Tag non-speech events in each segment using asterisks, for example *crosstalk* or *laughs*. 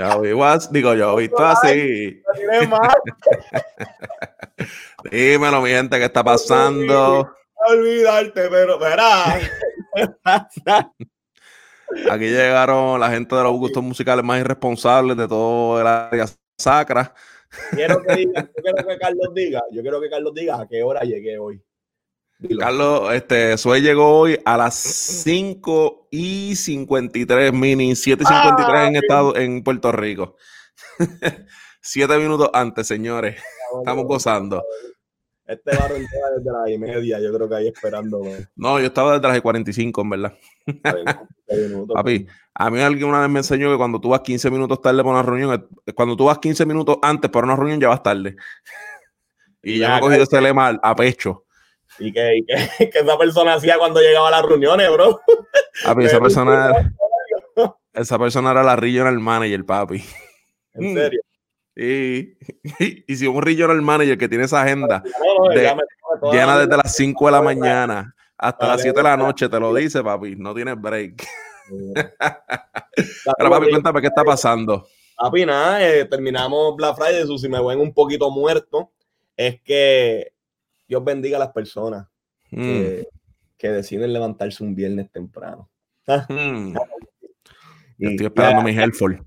Ya digo yo, visto así. *laughs* Dímelo, mi gente, ¿qué está pasando? olvidarte, pero verá. *laughs* Aquí llegaron la gente de los gustos musicales más irresponsables de todo el área sacra. Quiero que yo quiero que Carlos diga, yo quiero que Carlos diga a qué hora llegué hoy. Carlos, este, Sue llegó hoy a las 5 y 53, mini 7 y 53 en, estado, en Puerto Rico. *laughs* Siete minutos antes, señores. Estamos gozando. Este barro estaba desde las y media, yo creo que ahí esperando. No, yo estaba desde las y 45, en verdad. Papi, a mí alguien una vez me enseñó que cuando tú vas 15 minutos tarde para una reunión, cuando tú vas 15 minutos antes para una reunión, ya vas tarde. *laughs* Y ya, me he cogido ese lema a pecho. Y *laughs* que, esa persona hacía cuando llegaba a las reuniones, bro. Papi, esa *laughs* persona era, *laughs* esa persona era la regional manager, papi. ¿En serio? Y, y, si un regional manager que tiene esa agenda llena desde las 5 de la mañana hasta las 7 de la noche, te lo dice, papi, no tienes break. Pero papi, cuéntame qué está pasando. Papi, nada, eh, terminamos Black Friday, si me ven un poquito muerto, es que Dios bendiga a las personas que, mm. deciden levantarse un viernes temprano. *laughs* Mm. estoy esperando mi helpful.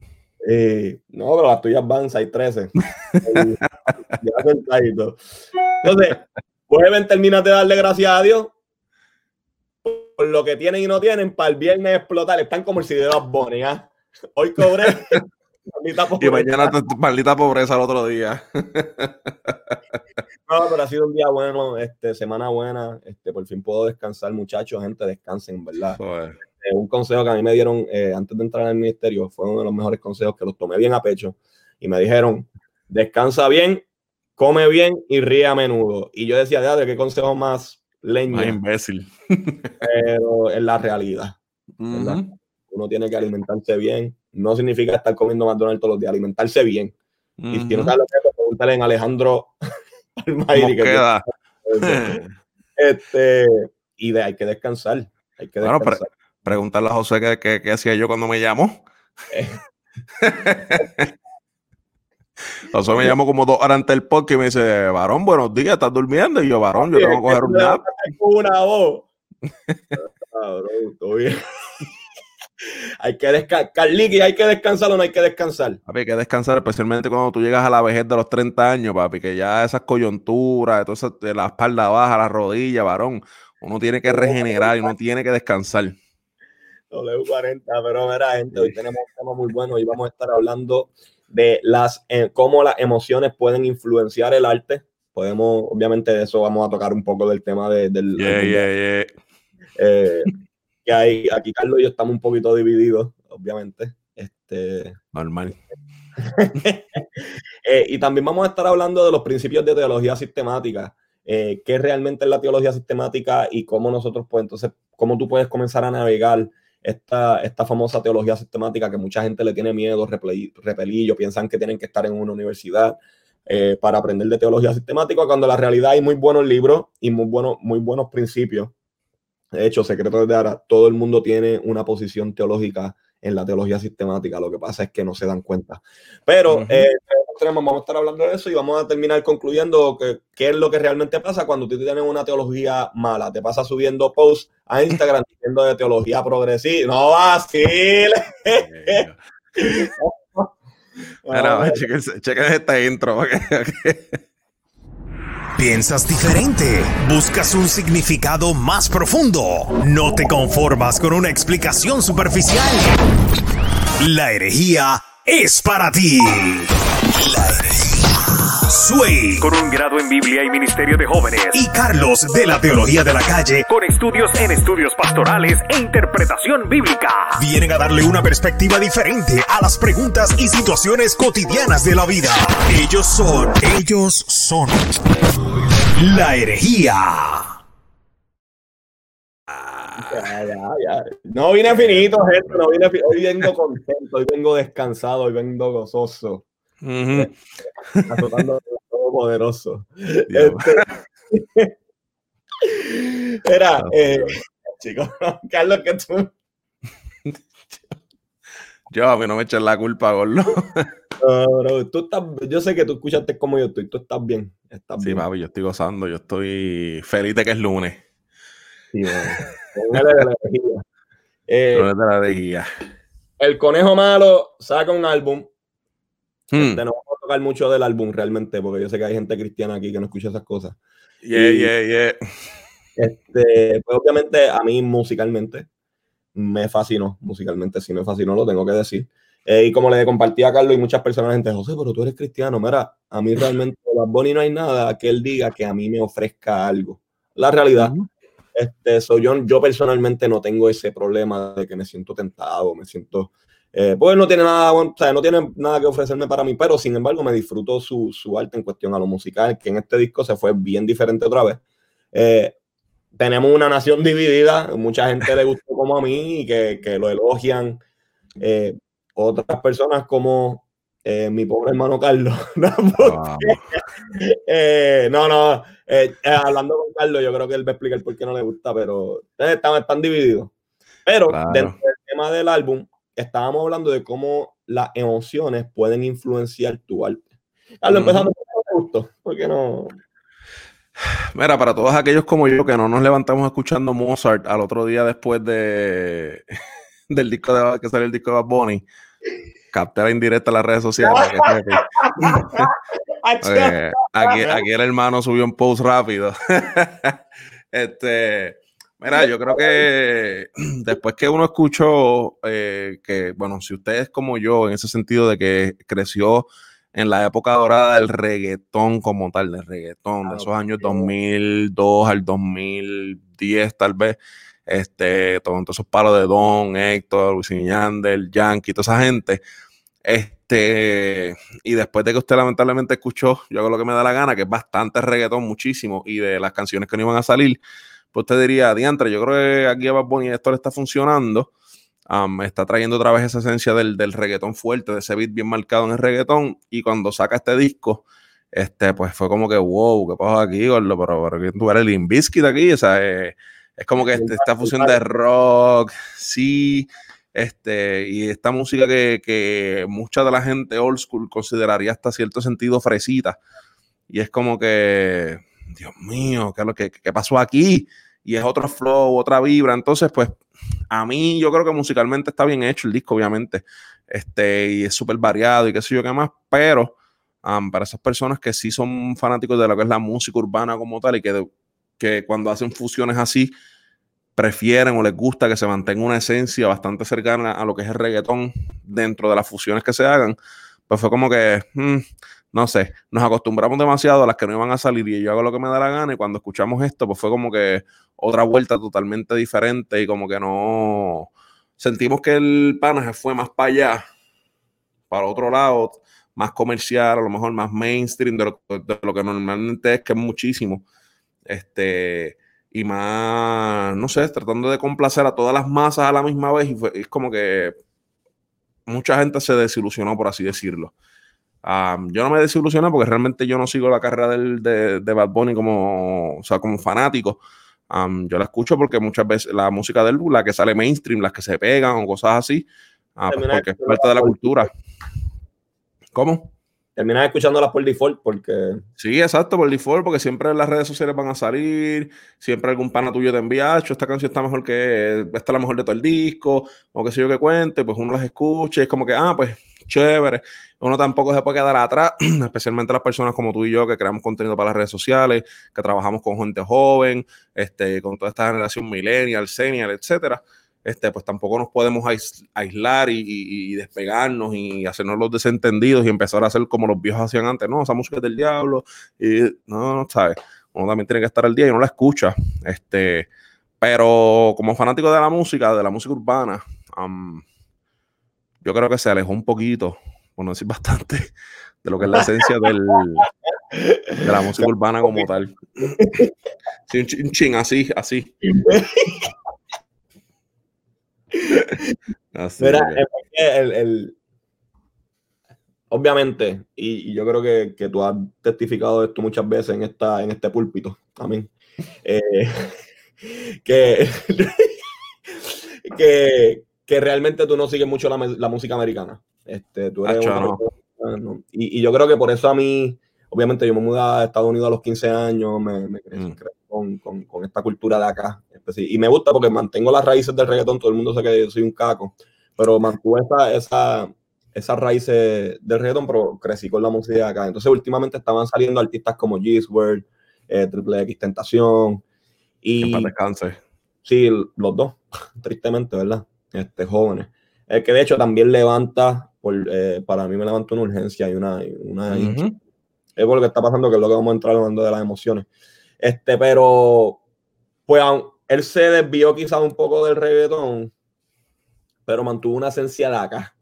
Eh, no, pero las tuyas van 6-13. *laughs* Entonces, pueden terminar de darle gracias a Dios por lo que tienen y no tienen para el viernes explotar. Están como el si de Bonnie. ¿ah? Hoy cobré. Y mañana maldita pobreza el otro día. *laughs* no, pero ha sido un día bueno, este, semana buena. Este, por fin puedo descansar, muchachos. Gente, descansen, ¿verdad? Eh, un consejo que a mí me dieron eh, antes de entrar al ministerio fue uno de los mejores consejos que los tomé bien a pecho y me dijeron, descansa bien, come bien y ríe a menudo. Y yo decía, de qué consejo más leño. Más imbécil. Pero es la realidad. Uno tiene que alimentarse bien. No significa estar comiendo McDonald's todos los días, alimentarse bien. Y si no sabes lo que pregúntale en Alejandro *laughs* Almayri. *laughs* este, y de, hay que descansar. Hay que descansar preguntarle a José qué, hacía yo cuando me llamó. *laughs* José me llamó como dos horas antes del podcast y me dice, varón, buenos días, ¿estás durmiendo? Y yo, varón, yo tengo que coger un nap. Una voz. Hay que descansar, hay que descansar o no hay que descansar. Papi, hay que descansar, especialmente cuando tú llegas a la vejez de los 30 años, papi, que ya esas coyunturas, entonces de la espalda baja, la rodilla, varón, uno tiene que regenerar y uno tiene que descansar. W40, pero mira, gente, hoy tenemos un tema muy bueno y vamos a estar hablando de las eh, cómo las emociones pueden influenciar el arte. Podemos, obviamente, de eso vamos a tocar un poco del tema de, del. Yeah, eh, que hay, aquí Carlos y yo estamos un poquito divididos, obviamente. Este, Normal. *laughs* Eh, y también vamos a estar hablando de los principios de teología sistemática. qué realmente es la teología sistemática y cómo nosotros, pues, entonces, cómo tú puedes comenzar a navegar esta, esta famosa teología sistemática que mucha gente le tiene miedo, repelillo, piensan que tienen que estar en una universidad eh, para aprender de teología sistemática, cuando la realidad hay muy buenos libros y muy, buenos muy buenos principios. De hecho, Secretos de Ara, todo el mundo tiene una posición teológica en la teología sistemática, lo que pasa es que no se dan cuenta. Pero vamos a estar hablando de eso y vamos a terminar concluyendo que, qué es lo que realmente pasa cuando tú tienes una teología mala. Te pasa subiendo posts a Instagram diciendo de teología progresiva. No vacile. bueno, chequen, este intro. Piensas diferente, buscas un significado más profundo, no te conformas con una explicación superficial. La herejía es para ti. Con un grado en Biblia y Ministerio de Jóvenes. Y Carlos de la Teología de la Calle. Con estudios en estudios pastorales e interpretación bíblica. Vienen a darle una perspectiva diferente a las preguntas y situaciones cotidianas de la vida. Ellos son, ellos son la herejía. No vine finito, gente. No vine Hoy vengo contento, hoy vengo descansado, hoy vengo gozoso. Uh todo poderoso. Este, *laughs* era, eh, chicos, *laughs* Carlos, que tú. *laughs* Yo, a mí no me eches la culpa, gordo. No, tú estás, yo sé que tú escuchaste como yo estoy, tú estás bien. Estás sí, papi, yo estoy gozando, yo estoy feliz de que es lunes. Sí, bueno. de la eh, de la. El Conejo Malo saca un álbum. Hmm. Este, no tocar mucho del álbum realmente, porque yo sé que hay gente cristiana aquí que no escucha esas cosas. Yeah, yeah, yeah. Este, pues obviamente a mí musicalmente me fascinó, musicalmente sí me fascinó, lo tengo que decir. Eh, y como le compartí a Carlos y muchas personas, gente, José, pero tú eres cristiano, mira, a mí realmente Bad Bunny no hay nada que él diga que a mí me ofrezca algo. La realidad, este, soy yo, yo personalmente no tengo ese problema de que me siento tentado, me siento, eh, pues no tiene nada, o sea, no tiene nada que ofrecerme para mí, pero sin embargo me disfruto su, su, arte en cuestión a lo musical, que en este disco se fue bien diferente otra vez. Eh, tenemos una nación dividida, mucha gente le gustó como a mí y que, que lo elogian. Eh, otras personas como eh, mi pobre hermano Carlos. *laughs* Eh, no, no, eh, hablando con Carlos, yo creo que él va a explicar por qué no le gusta, pero están, están divididos. Pero dentro del tema del álbum, estábamos hablando de cómo las emociones pueden influenciar tu arte. Carlos, empezando por gusto, ¿por qué no? Mira, para todos aquellos como yo que no nos levantamos escuchando Mozart al otro día después de *laughs* del disco de, que salió el disco de Bad Bunny, capté la indirecta en las redes sociales. *laughs* aquí, aquí el hermano subió un post rápido. *laughs* este, mira, yo creo que *clears throat* después que uno escuchó eh, que, bueno, si usted es como yo, en ese sentido de que creció en la época dorada del reggaetón como tal, del reggaetón, de esos años 2002 al 2010 tal vez, este, todos esos palos de Don, Héctor, Luis Yandel, Yankee, toda esa gente. Este, y después de que usted lamentablemente escuchó, yo hago lo que me da la gana, que es bastante reggaetón, muchísimo, y de las canciones que no iban a salir, pues usted diría, diantre, yo creo que aquí a Bad Bunny esto le está funcionando, está trayendo otra vez esa esencia del, del, reggaetón fuerte, de ese beat bien marcado en el reggaetón, y cuando saca este disco, este, pues fue como que, wow, ¿qué pasa aquí, gordo? Pero, pero tú eres el Inviskit aquí, o sea, eh, es como que este, esta fusión de rock, sí, este, y esta música que, que, mucha de la gente old school consideraría hasta cierto sentido fresita. Y es como que, Dios mío, ¿qué, es lo que, pasó aquí? Y es otro flow, otra vibra. Entonces, pues, a mí yo creo que musicalmente está bien hecho el disco, obviamente. Este, y es súper variado y qué sé yo qué más, pero para esas personas que sí son fanáticos de lo que es la música urbana como tal y que que cuando hacen fusiones así, prefieren o les gusta que se mantenga una esencia bastante cercana a lo que es el reggaetón dentro de las fusiones que se hagan, pues fue como que, mm, no sé, nos acostumbramos demasiado a las que no iban a salir y yo hago lo que me da la gana y cuando escuchamos esto, pues fue como que otra vuelta totalmente diferente y como que no, sentimos que el pana se fue más para allá, para otro lado, más comercial, a lo mejor más mainstream de lo, que normalmente es, que es muchísimo este, y más, no sé, tratando de complacer a todas las masas a la misma vez. Y es como que mucha gente se desilusionó, por así decirlo. Yo no me desilusioné porque realmente yo no sigo la carrera del, de, de, Bad Bunny como, o sea, como fanático. yo la escucho porque muchas veces la música de él, la que sale mainstream, las que se pegan o cosas así, ah, pues porque es parte de la cultura. ¿Cómo? Terminas escuchándolas por default porque... Sí, exacto, por default, porque siempre las redes sociales van a salir, siempre algún pana tuyo te envía, esta canción está mejor que, esta es la mejor de todo el disco, o qué sé yo que cuente, pues uno las escucha y es como que, ah, pues chévere. Uno tampoco se puede quedar atrás, *clears throat* especialmente las personas como tú y yo que creamos contenido para las redes sociales, que trabajamos con gente joven, este, con toda esta generación millennial, senior, etcétera este, pues tampoco nos podemos aislar y, despegarnos y hacernos los desentendidos y empezar a hacer como los viejos hacían antes. No, esa música es del diablo. Y no, no, ¿sabes? Uno también tiene que estar al día y uno la escucha. Este, pero como fanático de la música, de la música urbana, yo creo que se alejó un poquito, por no decir *laughs* bastante, de lo que es la esencia del, de la música *laughs* urbana como tal. Sí, un, ching, así, así. *laughs* obviamente, y, yo creo que, tú has testificado esto muchas veces en, esta, en este púlpito, también, eh, *laughs* que, *laughs* que que realmente tú no sigues mucho la, música americana. Este, tú eres y, yo creo que por eso a mí, obviamente yo me mudé a Estados Unidos a los 15 años, me, me crecí, mm. Con, con, esta cultura de acá. Y me gusta porque mantengo las raíces del reggaetón, todo el mundo sabe que yo soy un caco, pero mantuve esa, esa, esas raíces del reggaetón, pero crecí con la música de acá. Entonces últimamente estaban saliendo artistas como G's World, eh, Triple X Tentación, y... descanse. Sí, los dos, *laughs* tristemente, ¿verdad? Este, jóvenes. El que de hecho también levanta eh, para mí me levantó una urgencia y una... una Es por lo que está pasando, que es lo que vamos a entrar hablando de las emociones. Este, pero, pues, él se desvió quizás un poco del reggaetón, pero mantuvo una esencia de acá.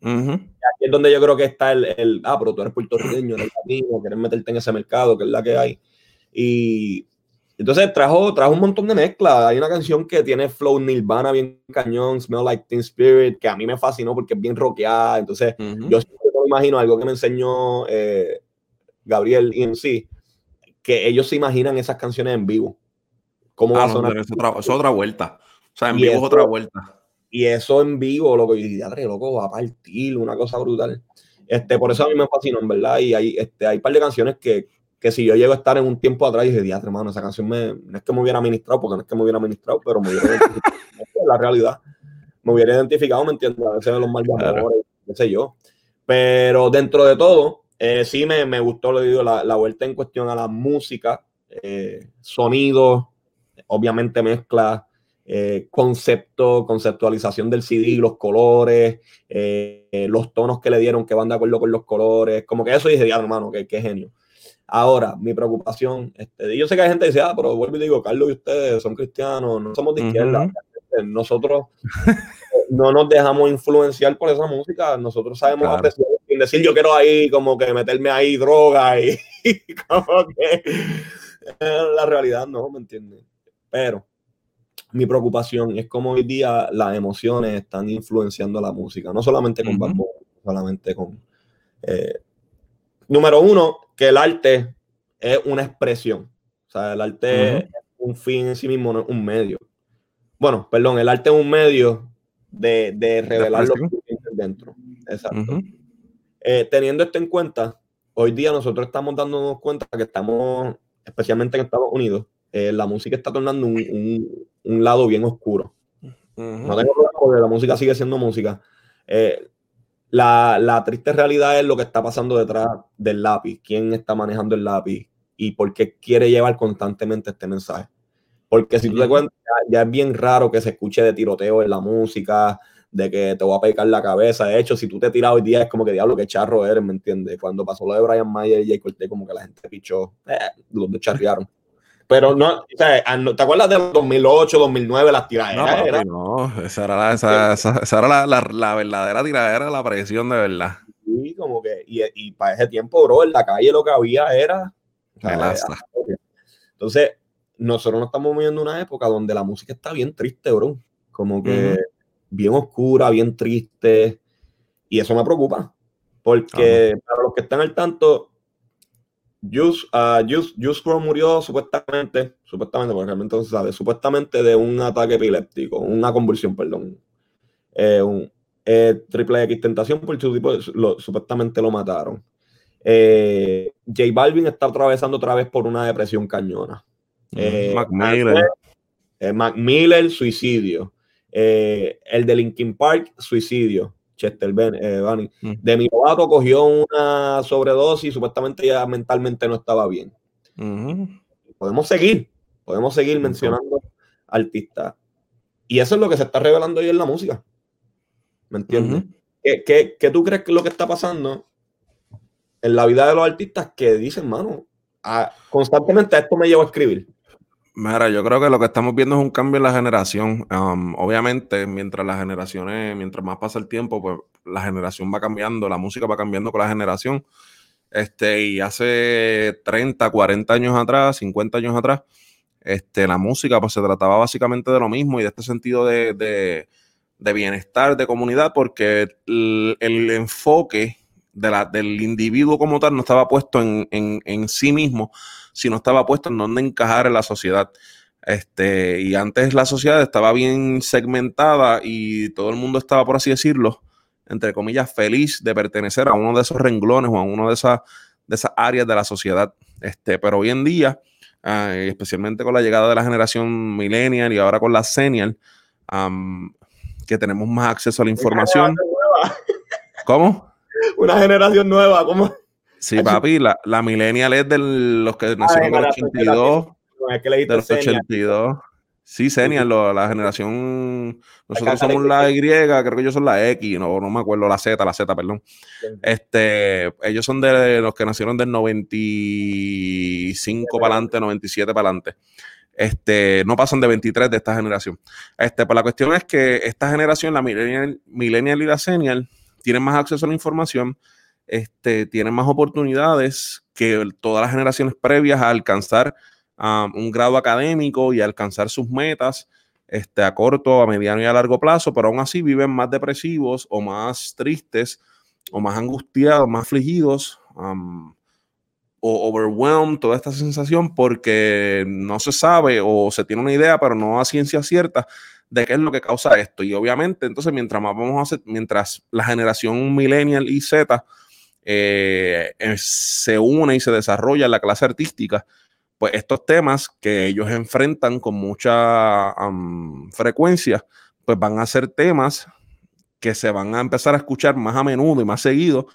Aquí es donde yo creo que está el, el, ah, pero tú eres puertorriqueño, eres latino, quieres meterte en ese mercado, que es la que hay. Y entonces trajo, trajo un montón de mezcla. Hay una canción que tiene flow Nirvana bien cañón, Smell Like Teen Spirit, que a mí me fascinó porque es bien rockeada. Entonces, yo siempre me imagino algo que me enseñó eh, Gabriel sí que ellos se imaginan esas canciones en vivo. ¿Cómo ah, va Es otra, es otra vuelta. O sea, en vivo es otra vuelta. Y eso en vivo, loco, y re loco, va a partir, una cosa brutal. Este, por eso a mí me fascinó, en verdad. Y hay, este, hay un par de canciones que, que si yo llego a estar en un tiempo atrás y dije, diatre, hermano, esa canción me, no es que me hubiera ministrado, porque no es que me hubiera ministrado, pero me hubiera identificado. *laughs* la realidad. Me hubiera identificado, ¿me entiendes? A veces los mal de amor, qué sé yo. Pero dentro de todo, eh, sí me, me gustó, le digo, la, la, vuelta en cuestión a la música, eh, sonido, obviamente mezcla, eh, concepto, conceptualización del CD, los colores, eh, los tonos que le dieron que van de acuerdo con los colores, como que eso dije, ya hermano, que, qué genio. Ahora, mi preocupación, este, yo sé que hay gente que dice, ah, pero vuelvo y digo, Carlos y ustedes son cristianos, no somos de izquierda. Nosotros no nos dejamos influenciar por esa música, nosotros sabemos apreciar, sin decir yo quiero ahí como que meterme ahí droga y, *laughs* como que la realidad no, ¿me entiendes? Pero mi preocupación es como hoy día las emociones están influenciando la música, no solamente con uh solamente con... Eh, número uno, que el arte es una expresión. O sea, el arte es un fin en sí mismo, no es un medio. Bueno, perdón, el arte es un medio de, de revelar lo que dentro. Exacto. Eh, teniendo esto en cuenta, hoy día nosotros estamos dándonos cuenta que estamos, especialmente en Estados Unidos, eh, la música está tornando un, un, lado bien oscuro. No tengo problema porque la música sigue siendo música. Eh, la, triste realidad es lo que está pasando detrás del lápiz, quién está manejando el lápiz y por qué quiere llevar constantemente este mensaje. Porque si tú te cuentas, ya, es bien raro que se escuche de tiroteo en la música, de que te voy a pecar la cabeza. De hecho, si tú te tiras hoy día es como que diablo, que charro eres, ¿me entiendes? Cuando pasó lo de Brian Mayer y Jay Cortez, como que la gente pichó, eh, los dos charrearon. *laughs* Pero no, o sea, ah, ¿te acuerdas de 2008, 2009, las tiraderas? No, no, esa era, la, esa, esa, era la, la, verdadera tiradera, la presión de verdad. Sí, como que, y, y para ese tiempo, bro, en la calle lo que había era... entonces, nosotros nos estamos viviendo una época donde la música está bien triste, bro. Como que bien oscura, bien triste. Y eso me preocupa. Porque para los que están al tanto, Juice, uh, murió supuestamente, supuestamente, porque realmente no se sabe, supuestamente de un ataque epiléptico, una convulsión, perdón. Eh, un, eh, triple X tentación, por su tipo, supuestamente lo mataron. Eh, J Balvin está atravesando otra vez por una depresión cañona. Mm, Mac Miller. Mac Miller, suicidio. El de Linkin Park, suicidio. Chester ben, eh, mm. De mi novato cogió una sobredosis y supuestamente ya mentalmente no estaba bien. Podemos seguir, podemos seguir mencionando artistas. Y eso es lo que se está revelando hoy en la música. ¿Me entiendes? ¿Qué, tú crees que es lo que está pasando en la vida de los artistas que dicen, mano, constantemente esto me llevo a escribir? Mira, yo creo que lo que estamos viendo es un cambio en la generación. Um, obviamente, mientras las generaciones, mientras más pasa el tiempo, pues la generación va cambiando, la música va cambiando con la generación. Este, y hace 30, 40 años atrás, 50 años atrás, este, la música pues se trataba básicamente de lo mismo y de este sentido de, de, bienestar, de comunidad, porque el, enfoque de la, del individuo como tal no estaba puesto en, en, en sí mismo, si no estaba puesto en dónde encajar en la sociedad. Este, y antes la sociedad estaba bien segmentada y todo el mundo estaba, por así decirlo, entre comillas, feliz de pertenecer a uno de esos renglones o a uno de esas, de esas áreas de la sociedad. Este, pero hoy en día, ah, especialmente con la llegada de la generación millennial y ahora con la senior, que tenemos más acceso a la información. ¿Cómo? *laughs* Una generación nueva, ¿cómo? Sí, papi, la, la millennial es de los que nacieron en el 82, de los 82. Sí, Senior, la generación. Nosotros somos la Y, creo que ellos son la X, no, no me acuerdo, la Z, la Z, perdón. Este, ellos son de los que nacieron del 95 para adelante, 97 para adelante. Este, no pasan de 23 de esta generación. Este, pues la cuestión es que esta generación, la millennial, millennial y la senior, tienen más acceso a la información, este, tienen más oportunidades que todas las generaciones previas a alcanzar un grado académico y alcanzar sus metas este, a corto, a mediano y a largo plazo, pero aún así viven más depresivos o más tristes o más angustiados, más afligidos o overwhelmed, toda esta sensación porque no se sabe o se tiene una idea, pero no a ciencia cierta de qué es lo que causa esto. Y obviamente, entonces, mientras más vamos a mientras la generación millennial y Z eh, se une y se desarrolla en la clase artística, pues estos temas que ellos enfrentan con mucha frecuencia, pues van a ser temas que se van a empezar a escuchar más a menudo y más seguido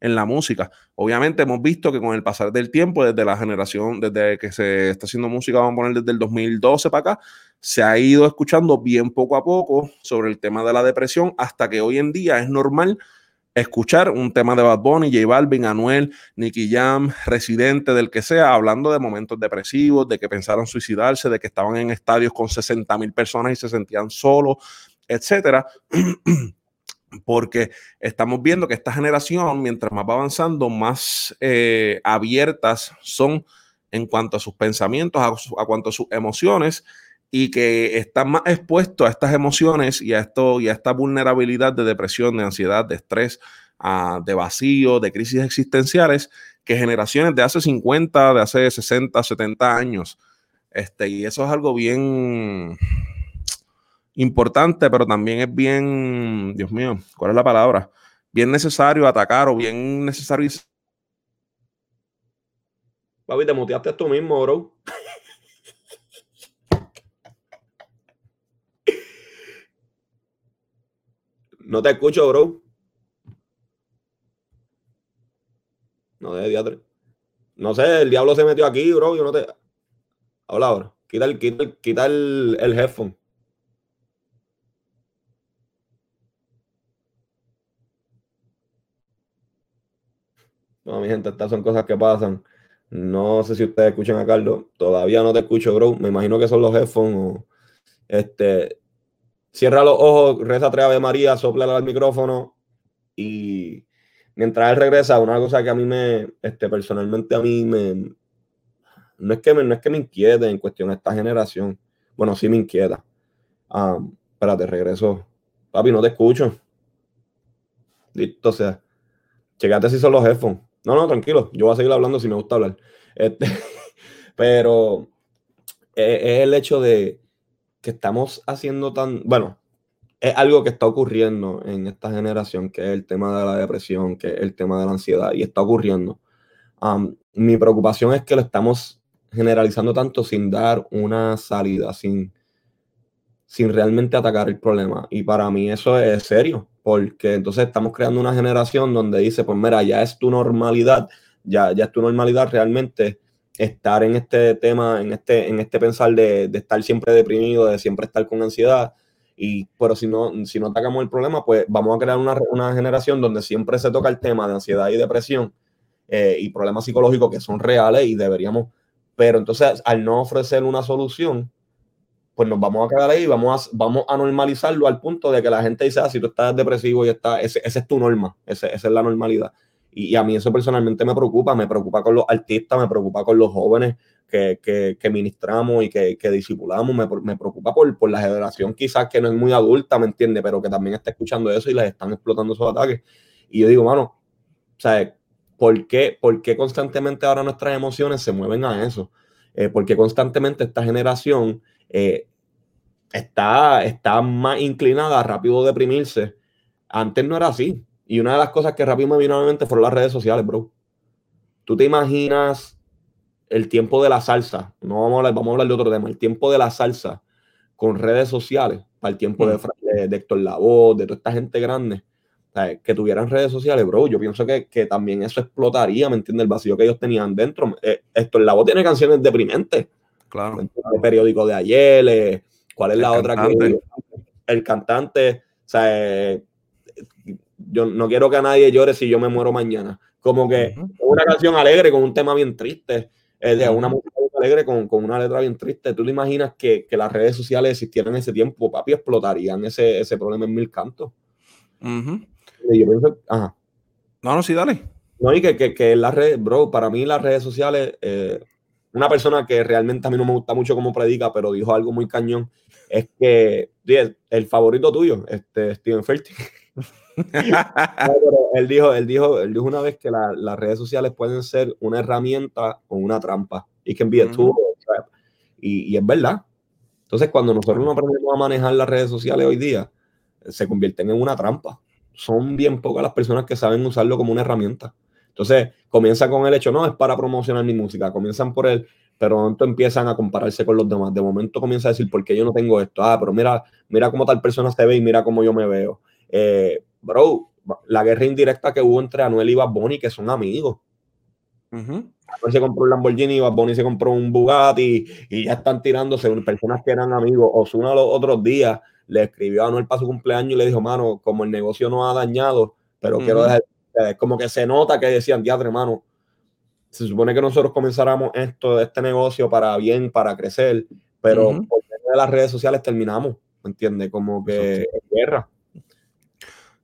en la música. Obviamente hemos visto que con el pasar del tiempo, desde la generación, desde que se está haciendo música, vamos a poner desde el 2012 para acá, se ha ido escuchando bien poco a poco sobre el tema de la depresión hasta que hoy en día es normal escuchar un tema de Bad Bunny, J Balvin, Anuel, Nicky Jam, residente del que sea, hablando de momentos depresivos, de que pensaron suicidarse, de que estaban en estadios con 60 mil personas y se sentían solos, etcétera. *clears throat* Porque estamos viendo que esta generación, mientras más va avanzando, más eh, abiertas son en cuanto a sus pensamientos, a, a cuanto a sus emociones y que están más expuestos a estas emociones y a, esto, y a esta vulnerabilidad de depresión, de ansiedad, de estrés, ah, de vacío, de crisis existenciales, que generaciones de hace 50, de hace 60, 70 años. Este, y eso es algo bien importante, pero también es bien, Dios mío, ¿cuál es la palabra? Bien necesario atacar o bien necesario. Papi, te muteaste tú mismo, bro. No te escucho, bro. No de diatre. No sé, el diablo se metió aquí, bro. Yo no te. Habla ahora. Quita el, quita el, quita el, el headphone. No, mi gente, estas son cosas que pasan. No sé si ustedes escuchan a Carlos. Todavía no te escucho, bro. Me imagino que son los headphones o este. Cierra los ojos, reza tres Ave María, sopla al micrófono y mientras él regresa, una cosa que a mí me, este, personalmente a mí me, no es que me, no es que me inquiete en cuestión de esta generación. Bueno, sí me inquieta. Um, espérate, regreso. Papi, no te escucho. Listo, o sea. Checate si son los headphones. No, no, tranquilo. Yo voy a seguir hablando si me gusta hablar. Este, *laughs* pero es, es el hecho de, que estamos haciendo tan, bueno, es algo que está ocurriendo en esta generación, que es el tema de la depresión, que es el tema de la ansiedad, y está ocurriendo. mi preocupación es que lo estamos generalizando tanto sin dar una salida, sin, sin realmente atacar el problema. Y para mí eso es serio, porque entonces estamos creando una generación donde dice, pues mira, ya es tu normalidad, ya, ya es tu normalidad realmente estar en este tema, en este, en este pensar de, estar siempre deprimido, de siempre estar con ansiedad. Y, pero si no, si no atacamos el problema, pues vamos a crear una, generación donde siempre se toca el tema de ansiedad y depresión eh, y problemas psicológicos que son reales y deberíamos, pero entonces al no ofrecer una solución, pues nos vamos a quedar ahí, vamos a, vamos a normalizarlo al punto de que la gente dice, ah, si tú estás depresivo y está, esa es tu norma, esa es la normalidad. Y, a mí eso personalmente me preocupa, me preocupa con los artistas, me preocupa con los jóvenes que, que, ministramos y que, que discipulamos, me, me, preocupa por, por la generación quizás que no es muy adulta, ¿me entiende? Pero que también está escuchando eso y les están explotando esos ataques. Y yo digo, mano, ¿sabes? ¿Por qué, ¿Por constantemente ahora nuestras emociones se mueven a eso? Eh, porque constantemente esta generación eh, está, está más inclinada a rápido deprimirse. Antes no era así. Y una de las cosas que rápido me vino a la mente fueron las redes sociales, bro. Tú te imaginas el tiempo de la salsa. No vamos a hablar, vamos a hablar de otro tema. El tiempo de la salsa con redes sociales. Para el tiempo de, mm. de, Héctor Lavoe, de toda esta gente grande. que tuvieran redes sociales, bro. Yo pienso que, también eso explotaría, ¿me entiendes? El vacío que ellos tenían dentro. Eh, Héctor Lavoe tiene canciones deprimentes. Claro. El periódico de ayer. Eh, ¿Cuál es la otra que el cantante? O sea, eh, yo no quiero que nadie llore si yo me muero mañana. Como que una canción alegre con un tema bien triste, de una música alegre con, una letra bien triste. ¿Tú te imaginas que, las redes sociales existieran en ese tiempo? Papi, explotarían ese, ese problema en mil cantos. y yo pienso, ajá. No, no, sí, dale. No, y que, que, que las redes, bro, para mí las redes sociales, eh, una persona que realmente a mí no me gusta mucho cómo predica, pero dijo algo muy cañón, es que el favorito tuyo, este Steven *laughs* Él, dijo, él, dijo, él dijo una vez que las redes sociales pueden ser una herramienta o una trampa. Y que envíe tú y, es verdad. Entonces, cuando nosotros no aprendemos a manejar las redes sociales hoy día, se convierten en una trampa. Son bien pocas las personas que saben usarlo como una herramienta. Entonces, comienza con el hecho, no, es para promocionar mi música. Comienzan por él, pero momento empiezan a compararse con los demás. De momento comienza a decir, ¿por qué yo no tengo esto? Ah, pero mira, mira cómo tal persona se ve y mira cómo yo me veo. Eh, bro, la guerra indirecta que hubo entre Anuel y Bad Bunny, que son amigos. Anuel se compró un Lamborghini, Bad Bunny se compró un Bugatti y ya están tirándose personas que eran amigos. Osuna los otros días le escribió a Anuel para su cumpleaños y le dijo, mano, como el negocio no ha dañado, pero quiero dejar, como que se nota que decían, diadre, hermano, se supone que nosotros comenzáramos esto, este negocio para bien, para crecer, pero por medio de las redes sociales terminamos, ¿me entiendes? Como que es guerra.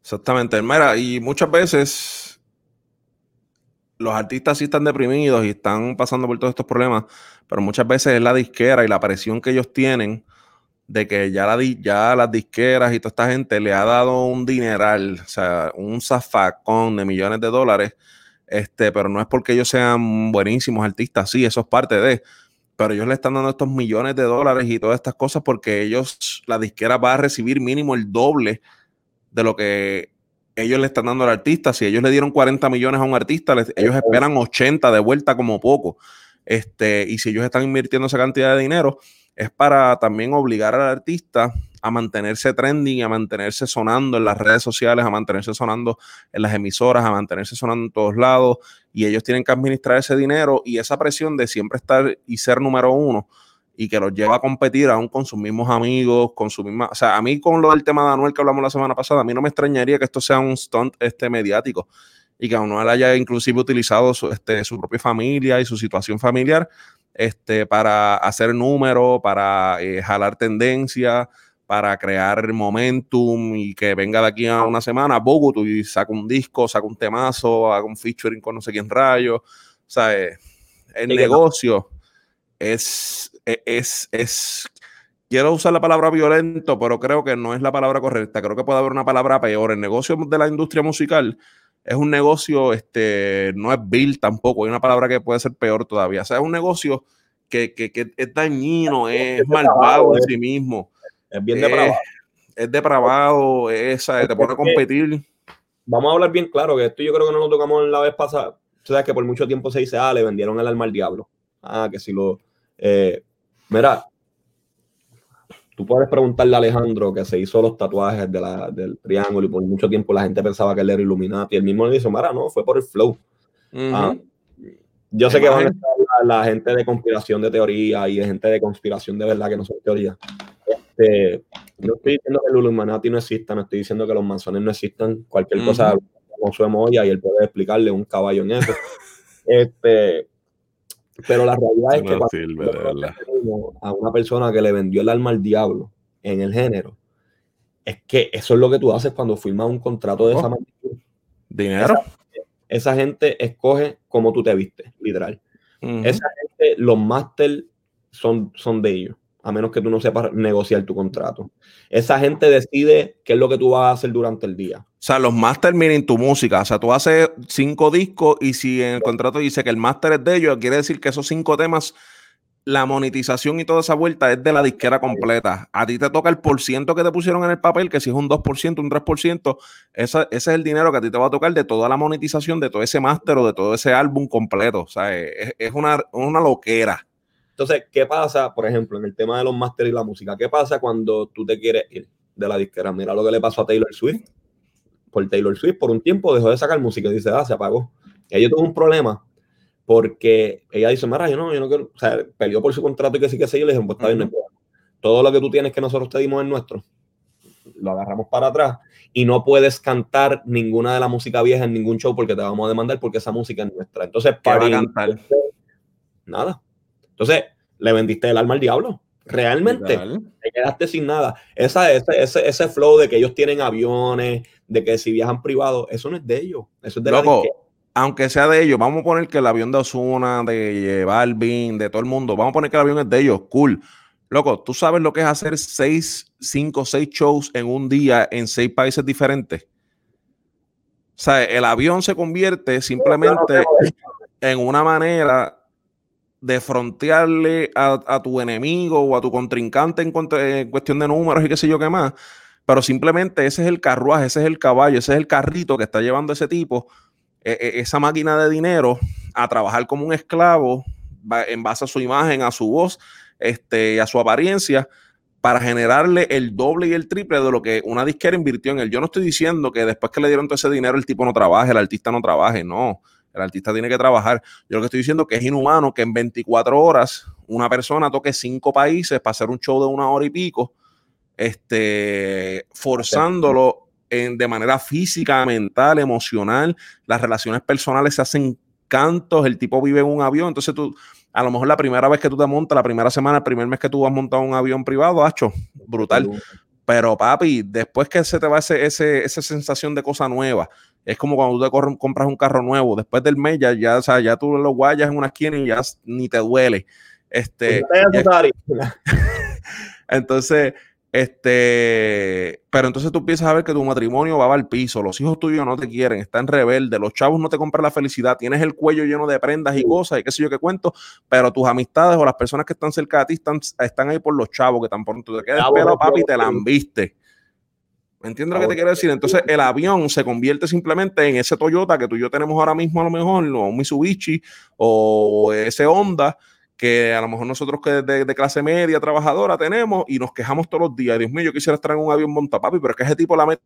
Exactamente. Mira, y muchas veces los artistas sí están deprimidos y están pasando por todos estos problemas, pero muchas veces es la disquera y la presión que ellos tienen de que ya, ya las disqueras y toda esta gente le ha dado un dineral, o sea, un zafacón de millones de dólares, este, pero no es porque ellos sean buenísimos artistas, sí, eso es parte de, pero ellos le están dando estos millones de dólares y todas estas cosas porque ellos, la disquera va a recibir mínimo el doble de lo que ellos le están dando al artista. Si ellos le dieron 40 millones a un artista, ellos esperan 80 de vuelta como poco. Este, y si ellos están invirtiendo esa cantidad de dinero, es para también obligar al artista a mantenerse trending, a mantenerse sonando en las redes sociales, a mantenerse sonando en las emisoras, a mantenerse sonando en todos lados. Y ellos tienen que administrar ese dinero y esa presión de siempre estar y ser número uno y que los lleva a competir aún con sus mismos amigos, con su misma, o sea, a mí con lo del tema de Anuel que hablamos la semana pasada, a mí no me extrañaría que esto sea un stunt este mediático y que Anuel haya inclusive utilizado su, este, su propia familia y su situación familiar este, para hacer números, para eh, jalar tendencia, para crear momentum y que venga de aquí a una semana Bogotá y saca un disco, saca un temazo, haga un featuring con no sé quién rayo. O sea, eh, el negocio es, es, es, quiero usar la palabra violento, pero creo que no es la palabra correcta. Creo que puede haber una palabra peor. El negocio de la industria musical es un negocio, este, no es vil tampoco. Hay una palabra que puede ser peor todavía. O sea, es un negocio que, que, que es dañino, es, malvado en sí mismo. Es bien depravado. Es, depravado, es, te pone a competir. Vamos a hablar bien claro, que esto yo creo que no lo tocamos la vez pasada. O sea, que por mucho tiempo se dice, ah, le vendieron el alma al diablo. Ah, que si lo eh, mira, tú puedes preguntarle a Alejandro que se hizo los tatuajes de la, del triángulo y por mucho tiempo la gente pensaba que él era Illuminati. Y él mismo le dice, mira, no, fue por el flow. Ah, yo sé que van a estar la, gente de conspiración de teoría y de gente de conspiración de verdad que no son teoría. Este, no estoy diciendo que el Illuminati no exista, no estoy diciendo que los manzones no existan. Cualquier cosa con su y él puede explicarle un caballo en eso. *laughs* este, pero la realidad es que a una persona que le vendió el alma al diablo en el género, es que eso es lo que tú haces cuando firmas un contrato de esa magnitud. Dinero. Esa, gente escoge cómo tú te viste, literal. Esa gente, los máster son, son de ellos a menos que tú no sepas negociar tu contrato. Esa gente decide qué es lo que tú vas a hacer durante el día. O sea, los máster miren tu música. O sea, tú haces cinco discos y si en el contrato dice que el máster es de ellos, quiere decir que esos cinco temas la monetización y toda esa vuelta es de la disquera completa. A ti te toca el por ciento que te pusieron en el papel, que si es un 2%, un 3%, ese, ese es el dinero que a ti te va a tocar de toda la monetización, de todo ese máster o de todo ese álbum completo. O sea, es, es una, una loquera. Entonces, ¿qué pasa, por ejemplo, en el tema de los máster y la música? ¿Qué pasa cuando tú te quieres ir de la disquera? Mira lo que le pasó a Taylor Swift. Por Taylor Swift, por un tiempo dejó de sacar música y dice, ah, se apagó. Ella tuvo un problema porque ella dice, Mara, yo no, yo no quiero, o sea, peleó por su contrato y que sí que sí, yo le dije, pues está bien, todo lo que tú tienes que nosotros te dimos es nuestro, lo agarramos para atrás y no puedes cantar ninguna de la música vieja en ningún show porque te vamos a demandar porque esa música es nuestra. Entonces, para cantar? Nada. Entonces, le vendiste el alma al diablo. Realmente, te quedaste sin nada. Esa, ese, ese, ese, flow de que ellos tienen aviones, de que si viajan privado, eso no es de ellos. Eso es de Loco, aunque sea de ellos, vamos a poner que el avión de Osuna, de Balvin, de todo el mundo, vamos a poner que el avión es de ellos, cool. Loco, tú sabes lo que es hacer seis, cinco, seis shows en un día en seis países diferentes. O sea, el avión se convierte simplemente en una manera de frontearle a, tu enemigo o a tu contrincante en, en, cuestión de números y qué sé yo qué más. Pero simplemente ese es el carruaje, ese es el caballo, ese es el carrito que está llevando ese tipo e, e, esa máquina de dinero a trabajar como un esclavo en base a su imagen, a su voz, este, a su apariencia, para generarle el doble y el triple de lo que una disquera invirtió en él. Yo no estoy diciendo que después que le dieron todo ese dinero el tipo no trabaje, el artista no trabaje, no. El artista tiene que trabajar. Yo lo que estoy diciendo es que es inhumano que en 24 horas una persona toque cinco países para hacer un show de una hora y pico, este, forzándolo de manera física, mental, emocional. Las relaciones personales se hacen cantos, el tipo vive en un avión, entonces tú, a lo mejor la primera vez que tú te montas, la primera semana, el primer mes que tú vas montado un avión privado, hacho, brutal. Pero papi, después que se te va ese, esa sensación de cosa nueva, es como cuando tú te compras un carro nuevo, después del mes ya, ya, o sea, ya tú lo guayas en una esquina y ya ni te duele. Este, *laughs* entonces, este, pero entonces tú empiezas a ver que tu matrimonio va al piso, los hijos tuyos no te quieren, están rebeldes, los chavos no te compran la felicidad, tienes el cuello lleno de prendas y cosas y qué sé yo qué cuento, pero tus amistades o las personas que están cerca de ti están, están ahí por los chavos que tan pronto te quedas pelo, papi, y te la viste. ¿Me entiendes lo que te quiero decir? Entonces el avión se convierte simplemente en ese Toyota que tú y yo tenemos ahora mismo a lo mejor, o un Mitsubishi o ese Honda que a lo mejor nosotros que de, de, clase media, trabajadora, tenemos y nos quejamos todos los días. Dios mío, yo quisiera estar en un avión montapapi, pero es que ese tipo la mete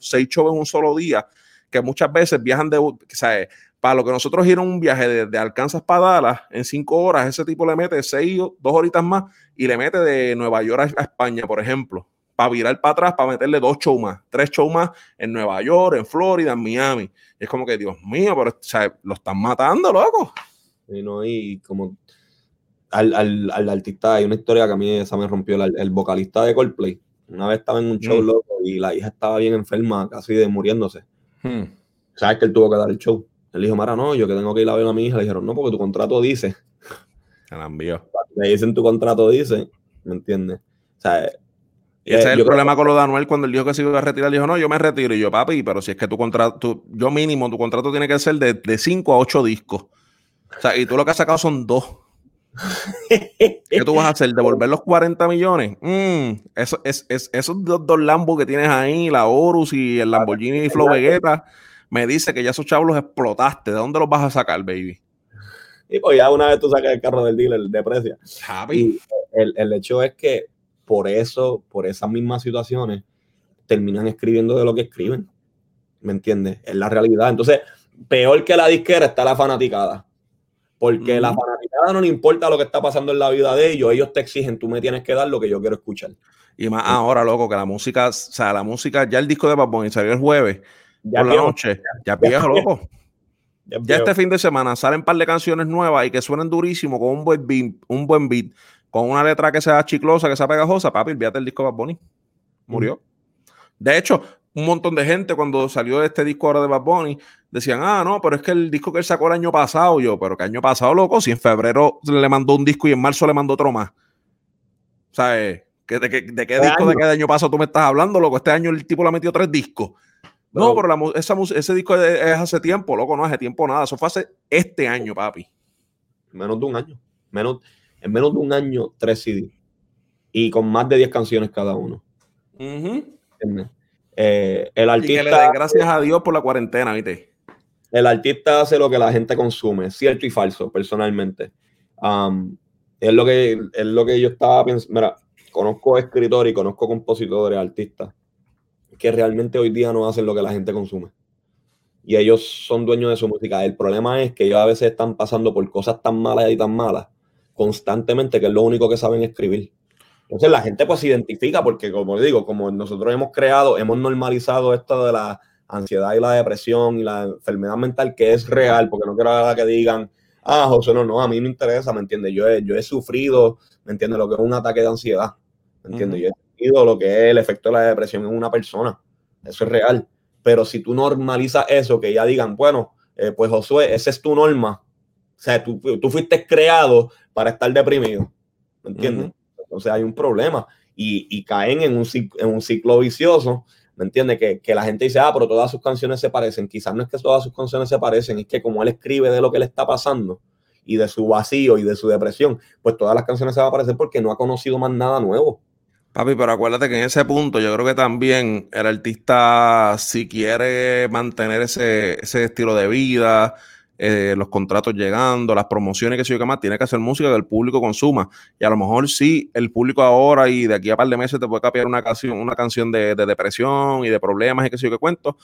seis shows en un solo día, que muchas veces viajan de, sea, para lo que nosotros ir un viaje de, de Alcanzas para Dallas en cinco horas, ese tipo le mete seis, dos horitas más y le mete de Nueva York a, España, por ejemplo, para virar para atrás, para meterle dos shows más, tres shows más en Nueva York, en Florida, en Miami. Y es como que, Dios mío, pero o sea, lo están matando, loco. Y no, y como al, al, al, artista, hay una historia que a mí esa me rompió, el, el vocalista de Coldplay. Una vez estaba en un show mm. loco y la hija estaba bien enferma, casi de muriéndose. Hmm. ¿Sabes que él tuvo que dar el show? Él dijo, Mara, no, yo que tengo que ir a ver a mi hija. Le dijeron, no, porque tu contrato dice. Se la envió. Le dicen tu contrato dice, ¿me entiendes? O sea, y ese es el problema con lo de Anuel cuando él dijo que se iba a retirar. Dijo, no, yo me retiro. Y yo, papi, pero si es que tu contrato, yo mínimo, tu contrato tiene que ser de 5 a 8 discos. O sea, y tú lo que has sacado son dos. *laughs* ¿Qué tú vas a hacer? ¿Devolver los 40 millones? Mm, eso, es, esos dos, dos Lambos que tienes ahí, la Horus y el Lamborghini Flow Vegeta, me dice que ya esos chavos los explotaste. ¿De dónde los vas a sacar, baby? Y pues ya una vez tú sacas el carro del dealer de precio. el, el hecho es que por eso, por esas mismas situaciones, terminan escribiendo de lo que escriben. ¿Me entiendes? Es la realidad. Entonces, peor que la disquera está la fanaticada. Porque la fanaticada no le importa lo que está pasando en la vida de ellos, ellos te exigen, tú me tienes que dar lo que yo quiero escuchar. Y más ahora, loco, que la música, o sea, la música, ya el disco de Bad salió el jueves ya por la noche, ya, viejo, loco. Ya, este fin de semana salen un par de canciones nuevas y que suenen durísimo con un buen beat, un buen beat, con una letra que sea chiclosa, que sea pegajosa, papi, olvídate el disco de Bad Bunny. Murió. De hecho, un montón de gente cuando salió este disco ahora de Bad Bunny decían, ah, no, pero es que el disco que él sacó el año pasado, yo, pero que año pasado, loco, si en febrero le mandó un disco y en marzo le mandó otro más. ¿Sabes? ¿De, de, de qué disco de qué año pasado tú me estás hablando, loco? Este año el tipo le ha metido tres discos. No, pero la, esa, ese disco es, hace tiempo, loco, no hace tiempo nada. Eso fue hace este año, papi. Menos de un año. Menos. En menos de un año, tres CD. Y con más de 10 canciones cada uno. Uh el artista. Y que le den gracias a Dios por la cuarentena, ¿viste? El artista hace lo que la gente consume, cierto y falso, personalmente. Um, es, lo que, es lo que yo estaba pensando. Mira, conozco escritores y conozco compositores, artistas, que realmente hoy día no hacen lo que la gente consume y ellos son dueños de su música. El problema es que ellos a veces están pasando por cosas tan malas y tan malas constantemente que es lo único que saben escribir. Entonces la gente pues se identifica porque como digo, como nosotros hemos creado, hemos normalizado esto de la ansiedad y la depresión y la enfermedad mental que es real, porque no quiero que digan, ah, José, no, no, a mí me interesa, ¿me entiendes? Yo he, yo he sufrido, ¿me entiendes? Lo que es un ataque de ansiedad, ¿me entiendes? Yo he sufrido lo que es el efecto de la depresión en una persona, eso es real. Pero si tú normalizas eso, que ya digan, bueno, eh, pues Josué, esa es tu norma. O sea, tú, tú fuiste creado para estar deprimido. ¿Me entiendes? Entonces hay un problema. Y, y caen en un, en un, ciclo vicioso. ¿Me entiendes? Que, que, la gente dice, ah, pero todas sus canciones se parecen. Quizás no es que todas sus canciones se parecen, es que como él escribe de lo que le está pasando y de su vacío y de su depresión, pues todas las canciones se van a parecer porque no ha conocido más nada nuevo. Papi, pero acuérdate que en ese punto yo creo que también el artista, si quiere mantener ese, ese estilo de vida, eh, los contratos llegando, las promociones, que sé yo qué más, tiene que hacer música que el público consuma. Y a lo mejor sí, el público ahora y de aquí a par de meses te puede capiar una canción, una canción de, de depresión y de problemas y qué sé yo qué cuento,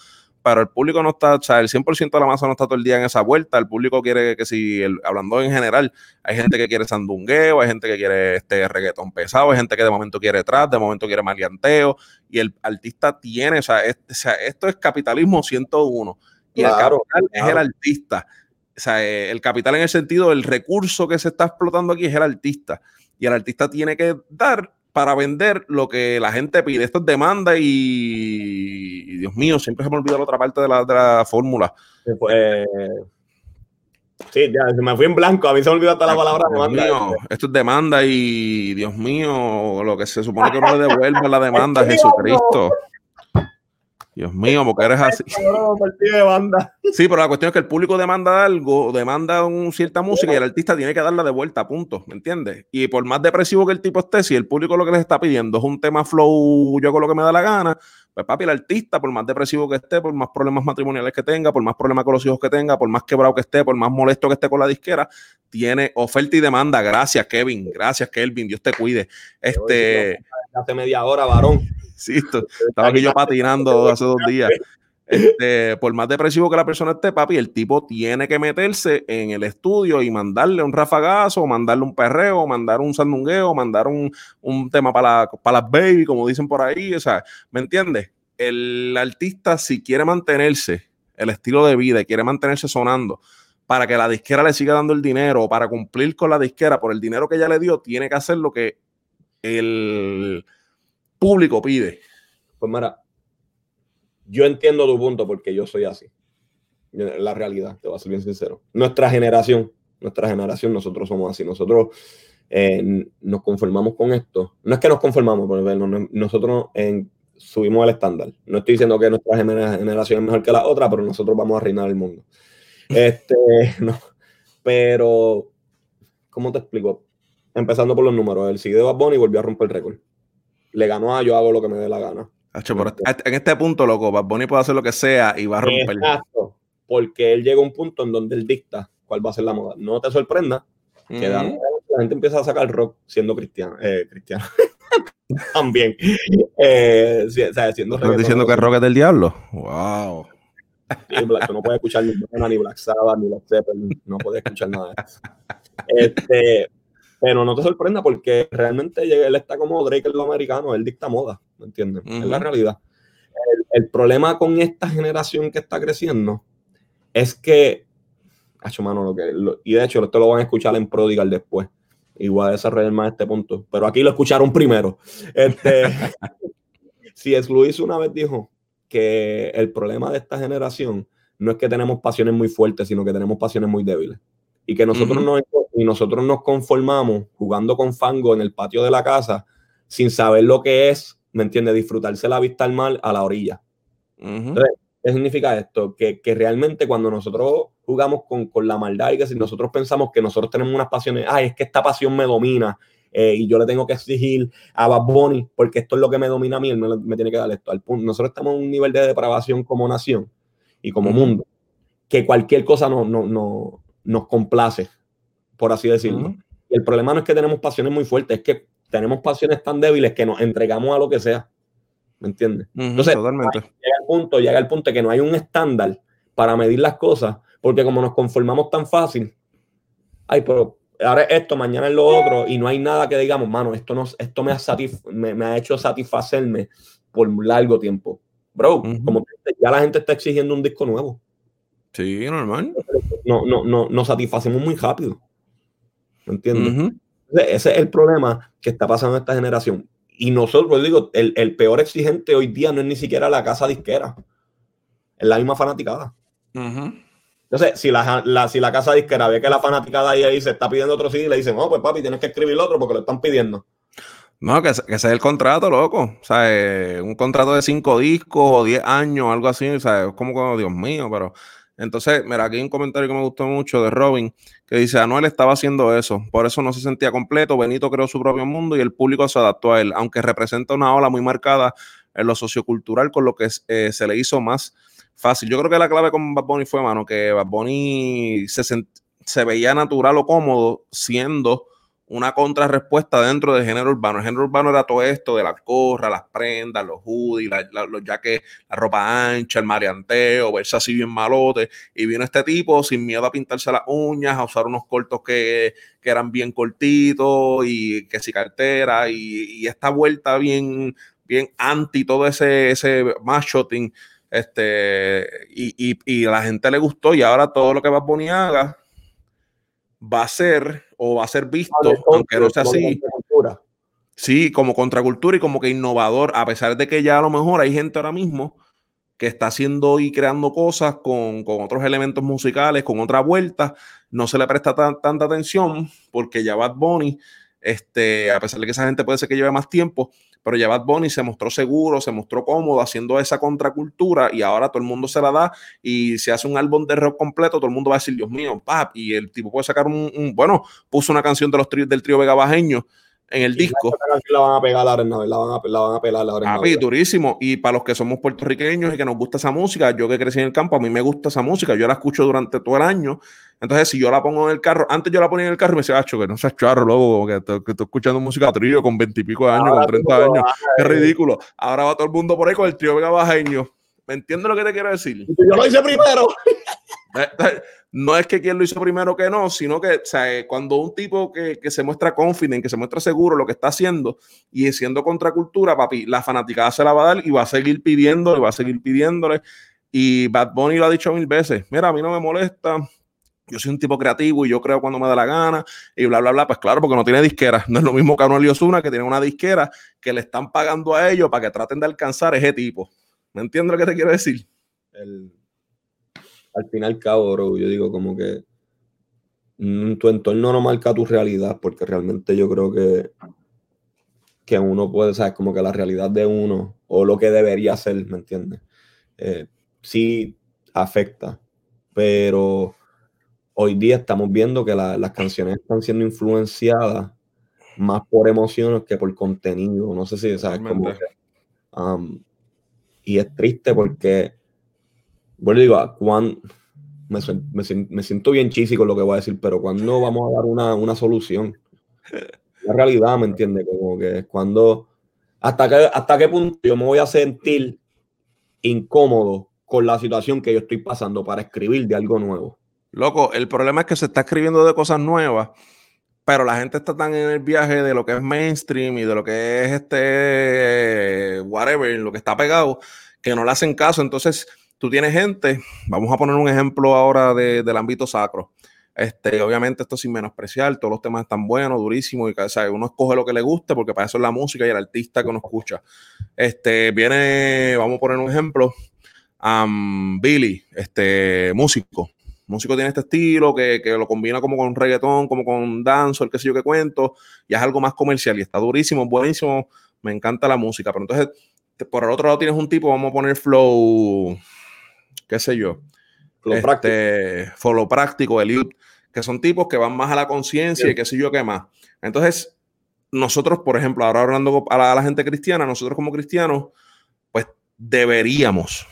pero el público no está, o sea, el 100% de la masa no está todo el día en esa vuelta. El público quiere que si, hablando en general, hay gente que quiere sandungueo, hay gente que quiere este reggaetón pesado, hay gente que de momento quiere trap, de momento quiere maleanteo, y el artista tiene, o sea, esto es capitalismo 101, y el capital es el artista. O sea, eh, el capital en el sentido, el recurso que se está explotando aquí es el artista, y el artista tiene que dar para vender lo que la gente pide. Esto es demanda y, Dios mío, siempre se me olvidó la otra parte de la, de la fórmula. Pues, sí, ya se me fui en blanco, a mí se me olvidó hasta la palabra demanda. esto es demanda y Dios mío, lo que se supone que uno le devuelve la demanda a Jesucristo. Dios mío, porque eres así. *laughs* Sí, pero la cuestión es que el público demanda algo, demanda una cierta música y el artista tiene que darla de vuelta, a punto, ¿me entiendes? Y por más depresivo que el tipo esté, si el público lo que les está pidiendo es un tema flow, yo hago lo que me da la gana, pues papi, el artista, por más depresivo que esté, por más problemas matrimoniales que tenga, por más problemas con los hijos que tenga, por más quebrado que esté, por más molesto que esté con la disquera, tiene oferta y demanda. Gracias, Kevin. Gracias, Kelvin. Dios te cuide. Este. Hace media hora, varón. Sí, *laughs* estaba aquí yo patinando hace dos días. Este, por más depresivo que la persona esté, papi, el tipo tiene que meterse en el estudio y mandarle un rafagazo, mandarle un perreo, mandar un sandungueo, mandar un, tema para, para las baby, como dicen por ahí. O sea, ¿me entiendes? El artista, si quiere mantenerse el estilo de vida y quiere mantenerse sonando para que la disquera le siga dando el dinero o para cumplir con la disquera por el dinero que ella le dio, tiene que hacer lo que el público pide. Pues mira, yo entiendo tu punto porque yo soy así. La realidad, te voy a ser bien sincero. Nuestra generación, nuestra generación, nosotros somos así. Nosotros eh, nos conformamos con esto. No es que nos conformamos, pero nosotros subimos el estándar. No estoy diciendo que nuestra generación es mejor que la otra, pero nosotros vamos a reinar el mundo. Este, *laughs* no. Pero, ¿cómo te explico? Empezando por los números. El CD de Bad Bunny volvió a romper el récord le ganó a yo hago lo que me dé la gana. en este punto, loco, Bad Bunny puede hacer lo que sea y va a romper. Exacto, porque él llega a un punto en donde él dicta cuál va a ser la moda. No te sorprenda que la gente empieza a sacar rock siendo cristiano. Eh, cristiano. *laughs* También. Eh, siendo ¿Estás diciendo que rock es del diablo? ¡Wow! no puedes escuchar ni ni Black Sabbath, ni Black Zeppelin, no puedes escuchar nada de eso. Este, pero no te sorprenda porque realmente él está como Drake en lo americano, él dicta moda, ¿me entiendes? Es la realidad. El, problema con esta generación que está creciendo es que, mano, lo que, y de hecho esto lo van a escuchar en Prodigal después, a desarrollar más este punto, pero aquí lo escucharon primero. Este, *laughs* si es Luis una vez dijo que el problema de esta generación no es que tenemos pasiones muy fuertes, sino que tenemos pasiones muy débiles y que nosotros, nos, y nosotros nos conformamos jugando con fango en el patio de la casa sin saber lo que es, ¿me entiendes? Disfrutarse la vista al mar a la orilla. ¿Qué significa esto? Que, que realmente cuando nosotros jugamos con, con, la maldad y que si nosotros pensamos que nosotros tenemos unas pasiones, ay, es que esta pasión me domina eh, y yo le tengo que exigir a Bad Bunny porque esto es lo que me domina a mí, él me, me tiene que dar esto. Al punto, nosotros estamos en un nivel de depravación como nación y como mundo que cualquier cosa no, no, no, nos complace, por así decirlo. Y el problema no es que tenemos pasiones muy fuertes, es que tenemos pasiones tan débiles que nos entregamos a lo que sea. ¿Me entiendes? Entonces, Totalmente. llega el punto, llega el punto de que no hay un estándar para medir las cosas, porque como nos conformamos tan fácil, ay, pero ahora es esto, mañana es lo otro, y no hay nada que digamos, mano, esto, no, esto me, ha me, ha hecho satisfacerme por largo tiempo. Bro, como ya la gente está exigiendo un disco nuevo. Sí, normal. No, no, no, nos satisfacemos muy rápido. ¿Me entiendes? Ese es el problema que está pasando en esta generación. Y nosotros, digo, el, peor exigente hoy día no es ni siquiera la casa disquera. Es la misma fanaticada. Entonces, si la, si la casa disquera ve que la fanaticada ahí, ahí se está pidiendo otro CD, le dicen, oh, pues papi, tienes que escribir otro porque lo están pidiendo. No, que, que sea el contrato, loco. O sea, eh, un contrato de cinco discos o diez años, algo así. O sea, es como, Dios mío, pero entonces, mira, aquí hay un comentario que me gustó mucho de Robin, que dice, Anuel estaba haciendo eso, por eso no se sentía completo, Benito creó su propio mundo y el público se adaptó a él, aunque representa una ola muy marcada en lo sociocultural, con lo que eh, se le hizo más fácil. Yo creo que la clave con Bad Bunny fue, mano, que Bad Bunny se, se veía natural o cómodo siendo una contrarrespuesta dentro del género urbano. El género urbano era todo esto de las gorras, las prendas, los hoodies, los jaques, la ropa ancha, el marianteo, verse así bien malote. Y vino este tipo sin miedo a pintarse las uñas, a usar unos cortos que, eran bien cortitos y que si cartera y, esta vuelta bien, bien anti todo ese, ese machoting. Este, y, y, la gente le gustó y ahora todo lo que va a poner haga va a ser o va a ser visto, aunque no sea así. Sí, como contracultura y como que innovador, a pesar de que ya a lo mejor hay gente ahora mismo que está haciendo y creando cosas con, otros elementos musicales, con otra vuelta, no se le presta tanta atención porque ya Bad Bunny, este, a pesar de que esa gente puede ser que lleve más tiempo, pero ya Bad Bunny se mostró seguro, se mostró cómodo haciendo esa contracultura y ahora todo el mundo se la da y se hace un álbum de rock completo, todo el mundo va a decir, Dios mío, pap, y el tipo puede sacar un, bueno, puso una canción de los del trío Vega Bajeño en el disco. La van a pegar la, la, van a, la van a pegar la Papi, durísimo. Y para los que somos puertorriqueños y que nos gusta esa música, yo que crecí en el campo, a mí me gusta esa música, yo la escucho durante todo el año. Entonces, si yo la pongo en el carro, antes yo la ponía en el carro y me decía, que no seas charro, luego, que, que, estoy escuchando música trío con veintipico de años, con 30 años. Qué ridículo. Ahora va todo el mundo por ahí con el trío Vega Bajeño. ¿Me entiendes lo que te quiero decir? Yo lo hice primero. *laughs* *laughs* No es que quien lo hizo primero que no, sino que eh, cuando un tipo que, se muestra confident, que se muestra seguro lo que está haciendo y siendo contracultura, papi, la fanaticada se la va a dar y va a seguir pidiéndole, va a seguir pidiéndole. Y Bad Bunny lo ha dicho mil veces, mira, a mí no me molesta, yo soy un tipo creativo y yo creo cuando me da la gana y bla, bla, bla. Pues claro, porque no tiene disquera. No es lo mismo que Anuel Osuna, que tiene una disquera que le están pagando a ellos para que traten de alcanzar ese tipo. ¿Me entiendes lo que te quiero decir? El, al final cabo, bro, yo digo como que mm, tu entorno no marca tu realidad, porque realmente yo creo que, que uno puede, saber como que la realidad de uno, o lo que debería ser, ¿me entiendes? Eh, sí afecta, pero hoy día estamos viendo que las canciones están siendo influenciadas más por emociones que por contenido. No sé si, ¿sabes? Como um, y es triste porque bueno, digo, cuando, me, me, siento bien chisi con lo que voy a decir, pero cuando *laughs* vamos a dar una, una solución? La realidad, ¿me entiendes? Como que cuando, hasta, que, hasta qué punto yo me voy a sentir incómodo con la situación que yo estoy pasando para escribir de algo nuevo. Loco, el problema es que se está escribiendo de cosas nuevas, pero la gente está tan en el viaje de lo que es mainstream y de lo que es este, whatever, lo que está pegado, que no le hacen caso. Entonces, tú tienes gente, vamos a poner un ejemplo ahora del ámbito sacro. Este, obviamente esto sin menospreciar, todos los temas están buenos, durísimos, y o uno escoge lo que le guste porque para eso es la música y el artista que uno escucha. Este, viene, vamos a poner un ejemplo, Billy, este, músico. Músico tiene este estilo que, que, lo combina como con reggaetón, como con dance, el que sé yo que cuento, y es algo más comercial y está durísimo, buenísimo, me encanta la música. Pero entonces, por el otro lado tienes un tipo, vamos a poner flow, qué sé yo, Follow este, Follow Práctico, Eliud, que son tipos que van más a la conciencia y qué sé yo qué más. Entonces, nosotros, por ejemplo, ahora hablando a la, gente cristiana, nosotros como cristianos, pues deberíamos,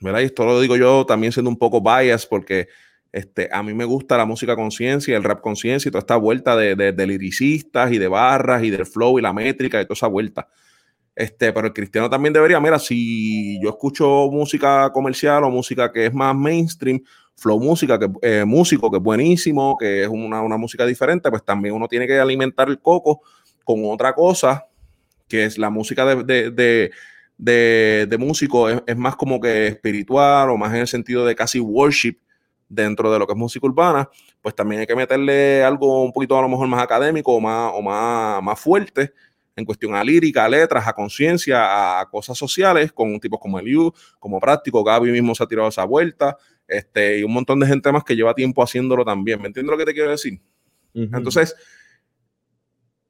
¿verdad? Y esto lo digo yo también siendo un poco bias porque este, a mí me gusta la música conciencia, el rap conciencia y toda esta vuelta de, de, liricistas y de barras y del flow y la métrica y toda esa vuelta. Este, pero el cristiano también debería, mira, si yo escucho música comercial o música que es más mainstream, flow música, que eh, músico que es buenísimo, que es una, una, música diferente, pues también uno tiene que alimentar el coco con otra cosa, que es la música de, de, de, de músico, es, es, más como que espiritual o más en el sentido de casi worship dentro de lo que es música urbana, pues también hay que meterle algo un poquito a lo mejor más académico o más, o más, más fuerte en cuestión a lírica, a letras, a conciencia, a cosas sociales, con un tipo como Eliu, como práctico, Gaby mismo se ha tirado esa vuelta, este, y un montón de gente más que lleva tiempo haciéndolo también. ¿Me entiendes lo que te quiero decir? Entonces,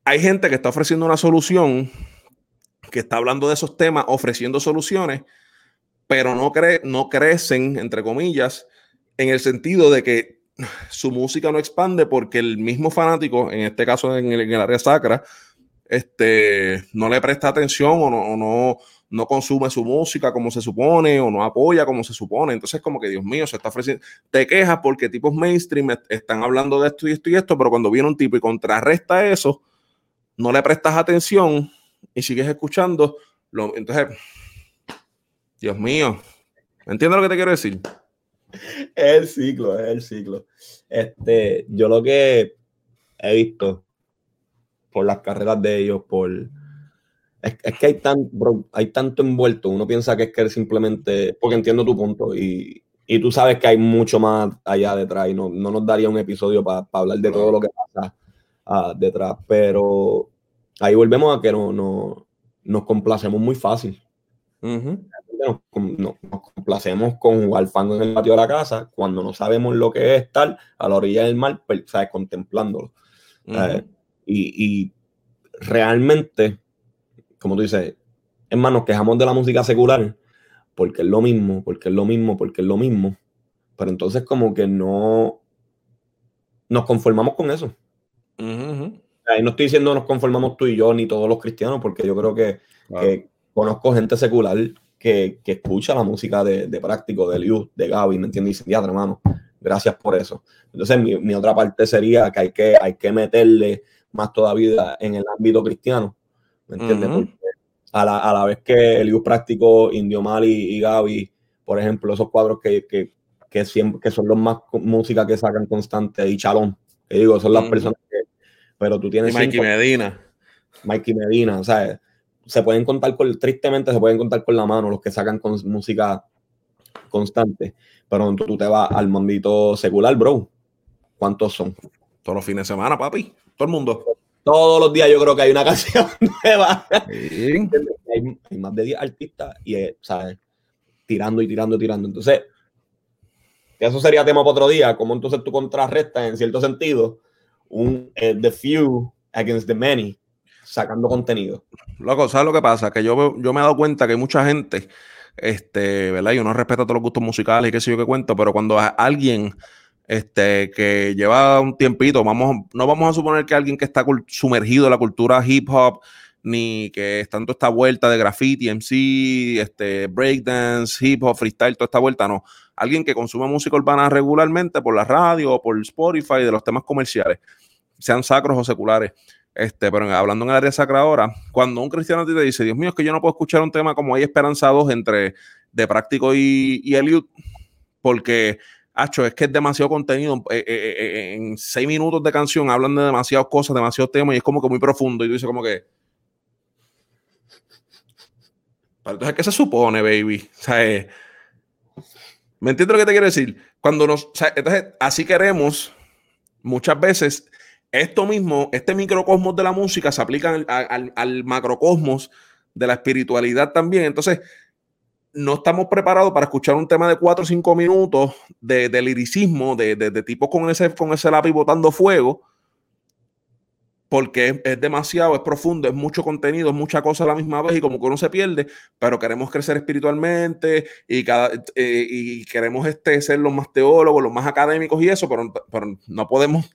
hay gente que está ofreciendo una solución, que está hablando de esos temas, ofreciendo soluciones, pero no, cre no crecen, entre comillas, en el sentido de que su música no expande porque el mismo fanático, en este caso en el, en el área sacra, este, no le presta atención o no, no, consume su música como se supone o no apoya como se supone. Entonces, como que Dios mío, se está ofreciendo. Te quejas porque tipos mainstream están hablando de esto y esto y esto, pero cuando viene un tipo y contrarresta eso, no le prestas atención y sigues escuchando. Entonces, Dios mío, ¿entiendes lo que te quiero decir? Es el ciclo, es el ciclo. Este, yo lo que he visto por las carreras de ellos, por... Es, que hay, tan, hay tanto envuelto, uno piensa que es que simplemente, porque entiendo tu punto y, y tú sabes que hay mucho más allá detrás y no, no nos daría un episodio para hablar de todo lo que pasa uh, detrás, pero ahí volvemos a que no, no, nos complacemos muy fácil. nos, complacemos con jugar fango en el patio de la casa cuando no sabemos lo que es estar a la orilla del mar, pues, ¿sabes? contemplándolo. Y, realmente, como tú dices, es más, nos quejamos de la música secular porque es lo mismo, porque es lo mismo, porque es lo mismo. Pero entonces como que no nos conformamos con eso. Ahí no estoy diciendo nos conformamos tú y yo, ni todos los cristianos, porque yo creo que, conozco gente secular que, escucha la música de, Práctico, de Liu, de Gaby, ¿me entiendes? Y dice, hermano, gracias por eso. Entonces, mi, otra parte sería que hay que, hay que meterle más todavía en el ámbito cristiano. ¿Me entiendes? a, la, a la, vez que Elius Práctico, Indio Mali y Gaby, por ejemplo, esos cuadros que, que, que, siempre, que son los más música que sacan constante, y Chalón, que digo, son las personas que. Pero tú tienes. Y Mikey Medina. Mikey Medina, o sea, se pueden contar con, tristemente, se pueden contar con la mano los que sacan con música constante. Pero tú, tú te vas al mandito secular, bro. ¿Cuántos son? Todos los fines de semana, papi. Todo el mundo. Todos los días yo creo que hay una *laughs* canción nueva. Hay, más de 10 artistas y, eh, ¿sabes? Tirando y tirando y tirando. Entonces, eso sería tema para otro día. Como entonces tú contrarrestas, en cierto sentido, un eh, The Few against the Many, sacando contenido. Loco, ¿sabes lo que pasa? Que yo, yo me he dado cuenta que hay mucha gente, este, ¿verdad? Y uno respeta todos los gustos musicales y qué sé yo qué cuento, pero cuando alguien este, que lleva un tiempito, vamos, no vamos a suponer que alguien que está sumergido en la cultura hip hop, ni que es tanto esta vuelta de graffiti, MC, este, breakdance, hip hop, freestyle, toda esta vuelta, no. Alguien que consume música urbana regularmente por la radio o por Spotify de los temas comerciales, sean sacros o seculares. Este, pero hablando en el área sacra ahora, cuando un cristiano te dice, Dios mío, es que yo no puedo escuchar un tema como hay esperanzados entre de práctico y, y Eliud, porque es que es demasiado contenido. Eh, eh, eh, en seis minutos de canción hablan de demasiadas cosas, demasiados temas y es como que muy profundo. Y tú dices como que... entonces, ¿qué se supone, baby? ¿Me entiendes lo que te quiero decir? Cuando nos... entonces, así queremos muchas veces esto mismo, este microcosmos de la música se aplica al, al macrocosmos de la espiritualidad también. Entonces, no estamos preparados para escuchar un tema de 4 o 5 minutos de, liricismo, de, de, tipos con ese, con ese lápiz botando fuego. porque es, demasiado, es profundo, es mucho contenido, es mucha cosa a la misma vez y como que uno se pierde, pero queremos crecer espiritualmente y, cada, eh, y queremos este, ser los más teólogos, los más académicos y eso, pero, pero no podemos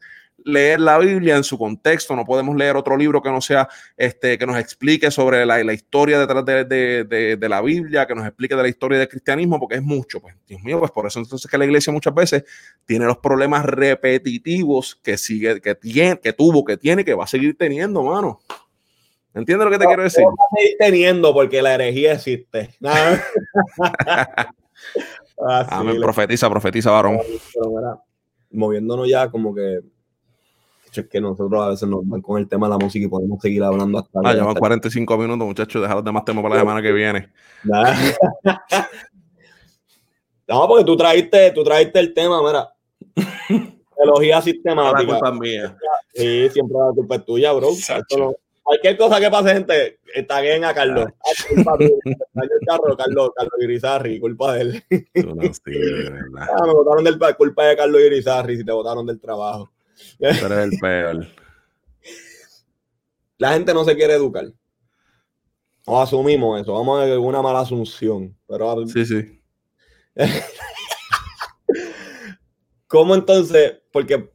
leer la Biblia en su contexto, no podemos leer otro libro que no sea, este, que nos explique sobre la, la historia detrás de, de, de, la Biblia, que nos explique de la historia del cristianismo, porque es mucho, pues, Dios mío, pues por eso entonces que la iglesia muchas veces tiene los problemas repetitivos que sigue, que tiene, que tuvo, que tiene, que va a seguir teniendo, mano. ¿Entiendes lo que te quiero decir? Va a seguir teniendo porque la herejía existe. *laughs* *laughs* Amén, profetiza, profetiza, varón. moviéndonos ya como que es que nosotros a veces nos van con el tema de la música y podemos seguir hablando hasta. Ah, llevan 45 minutos, muchachos. Dejar los demás temas para la semana que viene. *laughs* no, porque tú traiste, tú traiste el tema, mira. Teología sistemática. La culpa mía. Sí, siempre la culpa es tuya, bro. cualquier cosa que pase, gente, está bien a Carlos. Ah. Carlos, Carlos, Carlos Irizarri, culpa de él. no, ah, me botaron del culpa de Carlos Irizarri si te botaron del trabajo. Pero es el peor. La gente no se quiere educar. O asumimos eso. Vamos a ver una mala asunción. Pero... Sí, sí. *laughs* ¿Cómo entonces? Porque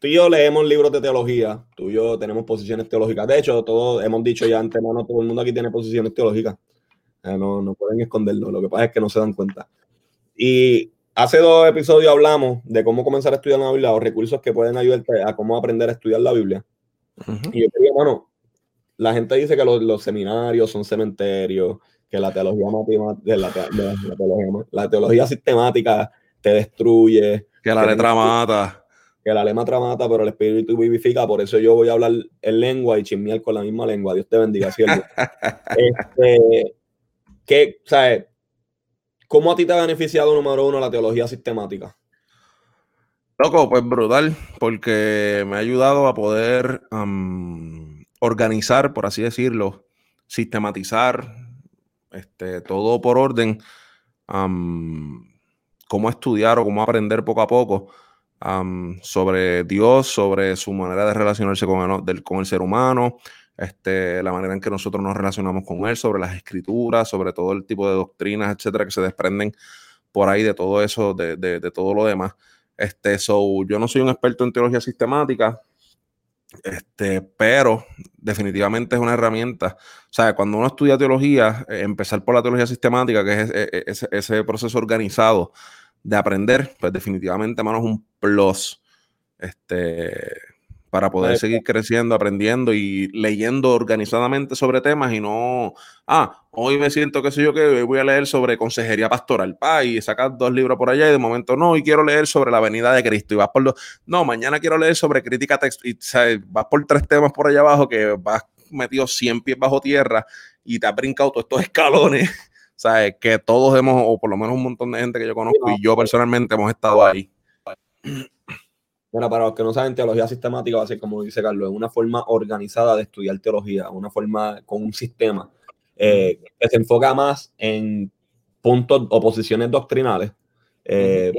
tú y yo leemos libros de teología, tú y yo tenemos posiciones teológicas. De hecho, todos hemos dicho ya antemano, todo el mundo aquí tiene posiciones teológicas. Eh, no, no pueden esconderlo. Lo que pasa es que no se dan cuenta. Y Hace dos episodios hablamos de cómo comenzar a estudiar la Biblia, los recursos que pueden ayudarte a cómo aprender a estudiar la Biblia. Y yo quería, bueno, la gente dice que los, seminarios son cementerios, que la teología, la, la, teología, sistemática te destruye. Que la letra mata. Que la letra mata, pero el espíritu vivifica. Por eso yo voy a hablar en lengua y chismear con la misma lengua. Dios te bendiga, ¿cierto? *laughs* este, que, ¿sabes? ¿Cómo a ti te ha beneficiado, número uno, la teología sistemática? Loco, pues brutal, porque me ha ayudado a poder organizar, por así decirlo, sistematizar este, todo por orden, cómo estudiar o cómo aprender poco a poco sobre Dios, sobre su manera de relacionarse con el, con el ser humano, este, la manera en que nosotros nos relacionamos con él, sobre las escrituras, sobre todo el tipo de doctrinas, etcétera, que se desprenden por ahí de todo eso, de, de, todo lo demás. Este, so, yo no soy un experto en teología sistemática, este, pero definitivamente es una herramienta. O sea, cuando uno estudia teología, eh, empezar por la teología sistemática, que es e, e, ese, proceso organizado de aprender, pues definitivamente, hermano, es un plus. Este, para poder seguir creciendo, aprendiendo y leyendo organizadamente sobre temas y no, ah, hoy me siento que sé yo que voy a leer sobre consejería pastoral, pa, y sacar dos libros por allá y de momento no, y quiero leer sobre la venida de Cristo y vas por los, no, mañana quiero leer sobre crítica texto y vas por tres temas por allá abajo que vas metido 100 pies bajo tierra y te has brincado todos estos escalones, *laughs* ¿sabes? Que todos hemos, o por lo menos un montón de gente que yo conozco y yo personalmente hemos estado ahí. Bueno, para los que no saben, teología sistemática va a ser, como dice Carlos, es una forma organizada de estudiar teología, una forma con un sistema eh, que se enfoca más en puntos o posiciones doctrinales eh,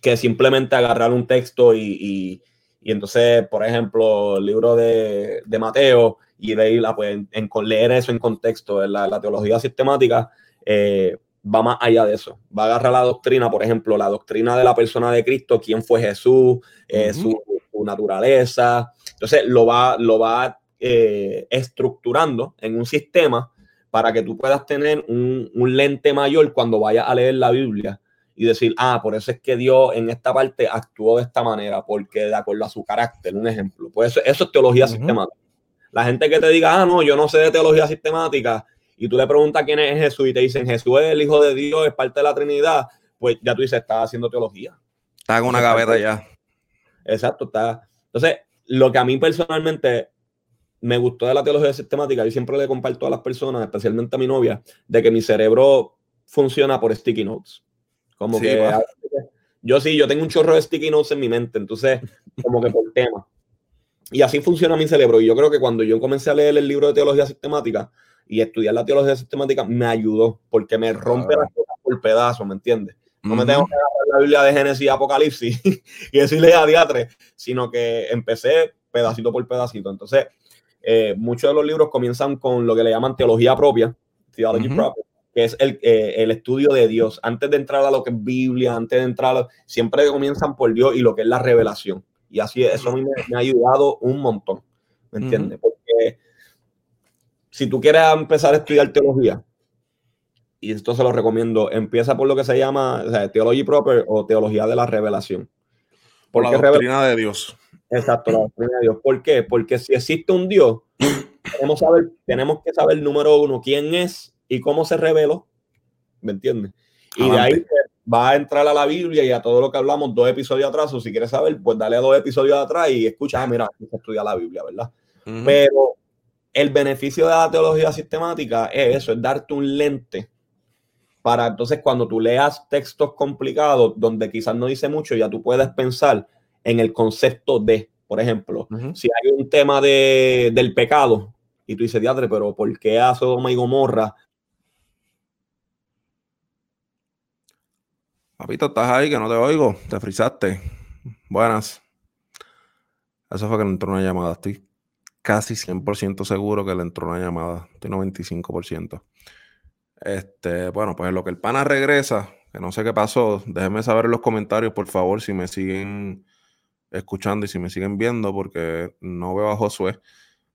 que simplemente agarrar un texto y, entonces, por ejemplo, el libro de, Mateo y de ahí pues, en, leer eso en contexto, la, la teología sistemática. Eh, va más allá de eso. Va a agarrar la doctrina, por ejemplo, la doctrina de la persona de Cristo, quién fue Jesús, eh, su, naturaleza. Entonces lo va, lo va eh, estructurando en un sistema para que tú puedas tener un, lente mayor cuando vayas a leer la Biblia y decir, ah, por eso es que Dios en esta parte actuó de esta manera, porque de acuerdo a su carácter, un ejemplo. Pues eso, eso es teología sistemática. La gente que te diga, ah, no, yo no sé de teología sistemática, y tú le preguntas quién es Jesús y te dicen Jesús es el Hijo de Dios, es parte de la Trinidad, pues ya tú dices, está haciendo teología. Está en una gaveta ya. Exacto, está. Entonces, lo que a mí personalmente me gustó de la teología sistemática, y siempre le comparto a las personas, especialmente a mi novia, de que mi cerebro funciona por sticky notes. Como que yo sí, yo tengo un chorro de sticky notes en mi mente, entonces, como que por tema. Y así funciona mi cerebro. Y yo creo que cuando yo comencé a leer el libro de teología sistemática, y estudiar la teología sistemática me ayudó porque me rompe las cosas por pedazos, ¿me entiendes? No me tengo que agarrar la Biblia de Génesis y Apocalipsis *laughs* y decirle a diatre, sino que empecé pedacito por pedacito. Entonces, eh, muchos de los libros comienzan con lo que le llaman teología propia, theology proper, que es el, eh, el, estudio de Dios. Antes de entrar a lo que es Biblia, antes de entrar, siempre comienzan por Dios y lo que es la revelación. Y así, eso a mí me, ha ayudado un montón, ¿me entiendes? Si tú quieres empezar a estudiar teología, y esto se lo recomiendo, empieza por lo que se llama o sea, Theology Proper o Teología de la Revelación. Por la doctrina de Dios. Exacto, la doctrina de Dios. ¿Por qué? Porque si existe un Dios, tenemos, saber, tenemos que saber, número uno, quién es y cómo se reveló. ¿Me entiendes? Y de ahí va a entrar a la Biblia y a todo lo que hablamos dos episodios atrás, o si quieres saber, pues dale a dos episodios atrás y escucha, ah, mira, aquí se estudia la Biblia, ¿verdad? Pero el beneficio de la teología sistemática es eso, es darte un lente para entonces cuando tú leas textos complicados donde quizás no dice mucho, ya tú puedes pensar en el concepto de, por ejemplo, si hay un tema de, del pecado y tú dices, diadre, pero ¿por qué a Sodoma y Gomorra? Papito, estás ahí que no te oigo, te frisaste. Buenas. Eso fue que entró una llamada. Estoy casi 100% seguro que le entró una llamada. Estoy 95%. Este, bueno, pues lo que el pana regresa, que no sé qué pasó, déjenme saber en los comentarios, por favor, si me siguen escuchando y si me siguen viendo, porque no veo a Josué.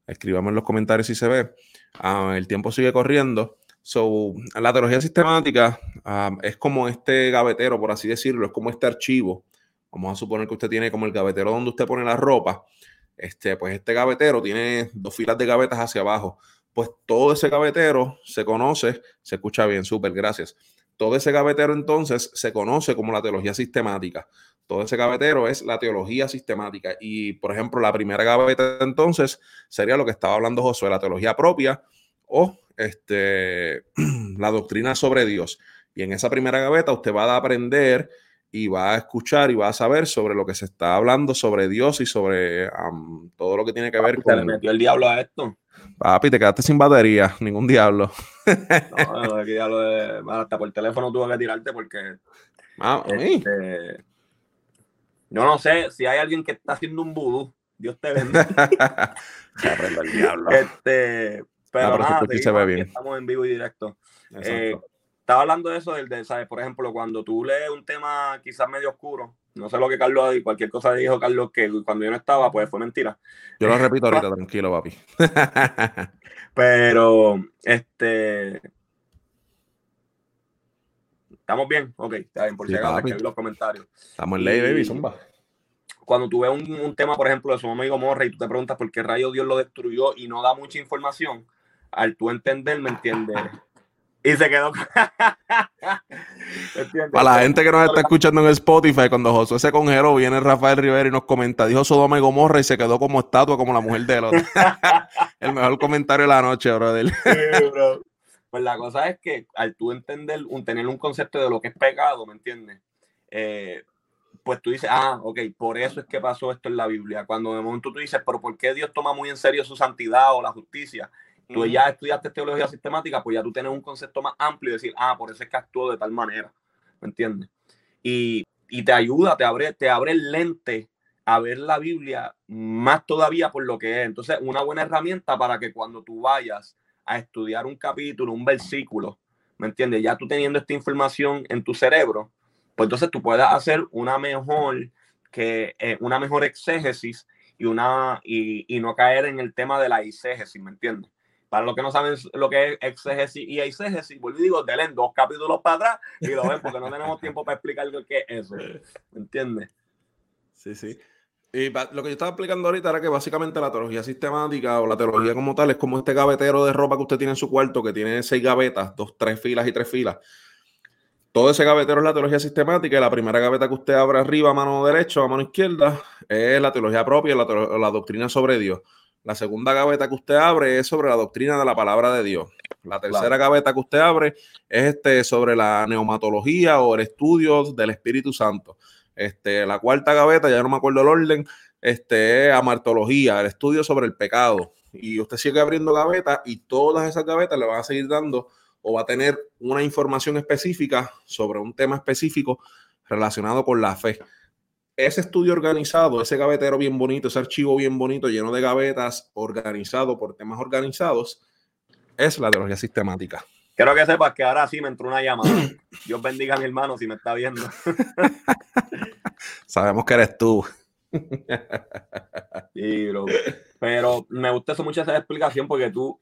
Escríbame en los comentarios si se ve. Ah, el tiempo sigue corriendo. So, la teología sistemática ah, es como este gavetero, por así decirlo, es como este archivo. Vamos a suponer que usted tiene como el gavetero donde usted pone la ropa. Este, pues este gavetero tiene dos filas de gavetas hacia abajo pues todo ese gavetero se conoce, se escucha bien, súper, gracias. Todo ese gavetero entonces se conoce como la teología sistemática. Todo ese gavetero es la teología sistemática. Y, por ejemplo, la primera gaveta entonces sería lo que estaba hablando Josué, la teología propia o este, *clears throat* la doctrina sobre Dios. Y en esa primera gaveta usted va a aprender y va a escuchar y va a saber sobre lo que se está hablando sobre Dios y sobre todo lo que tiene que ver con... ¿Se le metió el diablo a esto? Papi, te quedaste sin batería, ningún diablo. *laughs* no, aquí diablo de, hasta por teléfono tuve que tirarte porque. Ah, este, yo no sé si hay alguien que está haciendo un vudú. Dios te bendiga. *laughs* se el diablo. Este, pero, nada, se ve bien. estamos en vivo y directo. Eh, estaba hablando de eso, del, de, ¿sabes? Por ejemplo, cuando tú lees un tema quizás medio oscuro, no sé lo que Carlos, cualquier cosa dijo Carlos que cuando yo no estaba, pues fue mentira. Yo lo repito ahorita, *laughs* tranquilo, papi. Pero, este. ¿Estamos bien? Ok, está bien, por si acaso, los comentarios. Estamos en ley, baby, zumba. Cuando tú ves un, un, tema, por ejemplo, de su amigo Morra y tú te preguntas por qué rayo Dios lo destruyó y no da mucha información, al tú entender, ¿me entiendes? Y se quedó. *laughs* Para la gente que nos está escuchando en Spotify, cuando Josué se congeló, viene Rafael Rivera y nos comenta, dijo Sodoma y Gomorra y se quedó como estatua, como la mujer de él. *laughs* El mejor comentario de la noche, brother. sí, bro. Pues la cosa es que al tú entender, un, tener un concepto de lo que es pecado, ¿me entiendes? Eh, pues tú dices, ah, ok, por eso es que pasó esto en la Biblia. Cuando de momento tú dices, pero ¿por qué Dios toma muy en serio su santidad o la justicia? Tú ya estudiaste teología sistemática, pues ya tú tienes un concepto más amplio y decir, ah, por eso es que actúo de tal manera, ¿me entiendes? Y, te ayuda, te abre, te abre el lente a ver la Biblia más todavía por lo que es. Entonces, una buena herramienta para que cuando tú vayas a estudiar un capítulo, un versículo, ¿me entiendes? Ya tú teniendo esta información en tu cerebro, pues entonces tú puedas hacer una mejor, que, eh, una mejor exégesis y, una, y, y, no caer en el tema de la exégesis, ¿me entiendes? Para los que no saben lo que es exégesis y eisegesis, vuelvo y digo, dos capítulos para atrás y lo ven porque no tenemos tiempo para explicar lo que es eso. ¿Me entiendes? Sí, sí. Y lo que yo estaba explicando ahorita era que básicamente la teología sistemática o la teología como tal es como este gavetero de ropa que usted tiene en su cuarto, que tiene seis gavetas, dos, tres filas y tres filas. Todo ese gavetero es la teología sistemática y la primera gaveta que usted abre arriba a mano derecha o a mano izquierda es la teología propia, la doctrina sobre Dios. La segunda gaveta que usted abre es sobre la doctrina de la palabra de Dios. La tercera gaveta que usted abre es este, sobre la neumatología o el estudio del Espíritu Santo. Este, la cuarta gaveta, ya no me acuerdo el orden, este, es amartología, el estudio sobre el pecado. Y usted sigue abriendo gavetas y todas esas gavetas le van a seguir dando o va a tener una información específica sobre un tema específico relacionado con la fe. Ese estudio organizado, ese gavetero bien bonito, ese archivo bien bonito, lleno de gavetas, organizado por temas organizados, es la teología sistemática. Quiero que sepas que ahora sí me entró una llamada. *clears throat* Dios bendiga a mi hermano si me está viendo. *laughs* Sabemos que eres tú. *laughs* sí, bro. Pero me gusta eso mucho esa explicación porque tú.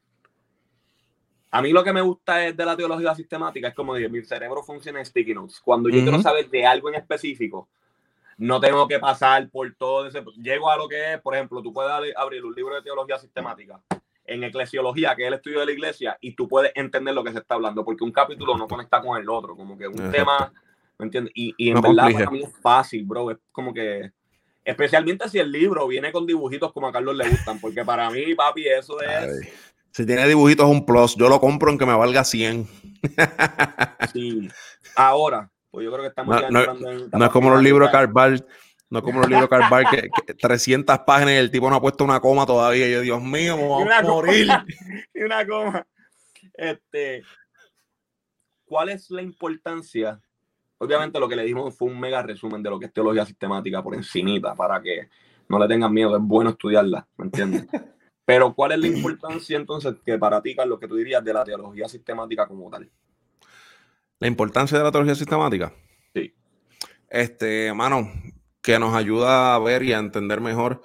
A mí lo que me gusta es de la teología sistemática es como decir, mi cerebro funciona en sticky notes. Cuando yo quiero saber de algo en específico, no tengo que pasar por todo ese. Llego a lo que es, por ejemplo, tú puedes abrir un libro de teología sistemática en eclesiología, que es el estudio de la iglesia, y tú puedes entender lo que se está hablando, porque un capítulo no conecta con el otro, como que un tema, ¿me entiendes? Y, y en verdad para mí es fácil, bro, es como que, especialmente si el libro viene con dibujitos como a Carlos le gustan, porque para mí, papi, eso es... Si tiene dibujitos un plus, yo lo compro aunque me valga 100. sí. Ahora, pues yo creo que estamos no, no, no es como los libros Carval no es como los libros Carval, que, que, *laughs* 300 páginas y el tipo no ha puesto una coma todavía. Yo, Dios mío, me voy a morir. *laughs* y una coma. Este, ¿Cuál es la importancia? Obviamente lo que le dijimos fue un mega resumen de lo que es teología sistemática por encimita, para que no le tengan miedo. Es bueno estudiarla, ¿me entiendes? *laughs* Pero ¿cuál es la importancia entonces que para ti, Carlos, que tú dirías de la teología sistemática como tal? La importancia de la teología sistemática. Sí. Este, mano, que nos ayuda a ver y a entender mejor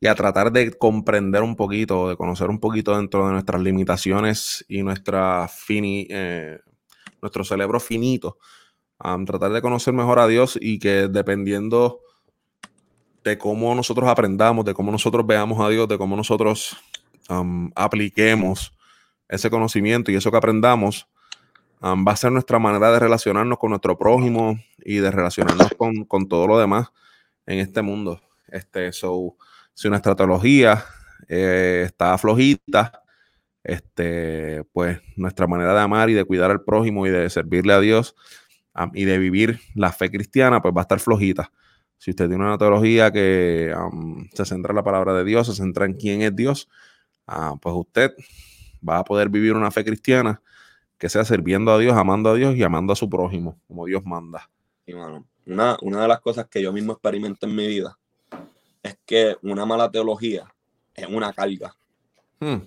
y a tratar de comprender un poquito, de conocer un poquito dentro de nuestras limitaciones y nuestra fini, eh, nuestro cerebro finito. tratar de conocer mejor a Dios y que dependiendo de cómo nosotros aprendamos, de cómo nosotros veamos a Dios, de cómo nosotros apliquemos ese conocimiento y eso que aprendamos, va a ser nuestra manera de relacionarnos con nuestro prójimo y de relacionarnos con, con todo lo demás en este mundo. Este, so, si nuestra teología eh, está flojita, este, pues nuestra manera de amar y de cuidar al prójimo y de servirle a Dios y de vivir la fe cristiana, pues va a estar flojita. Si usted tiene una teología que se centra en la palabra de Dios, se centra en quién es Dios, ah, pues usted va a poder vivir una fe cristiana que sea sirviendo a Dios, amando a Dios y amando a su prójimo, como Dios manda. Sí, una, de las cosas que yo mismo experimento en mi vida es que una mala teología es una carga. Hmm.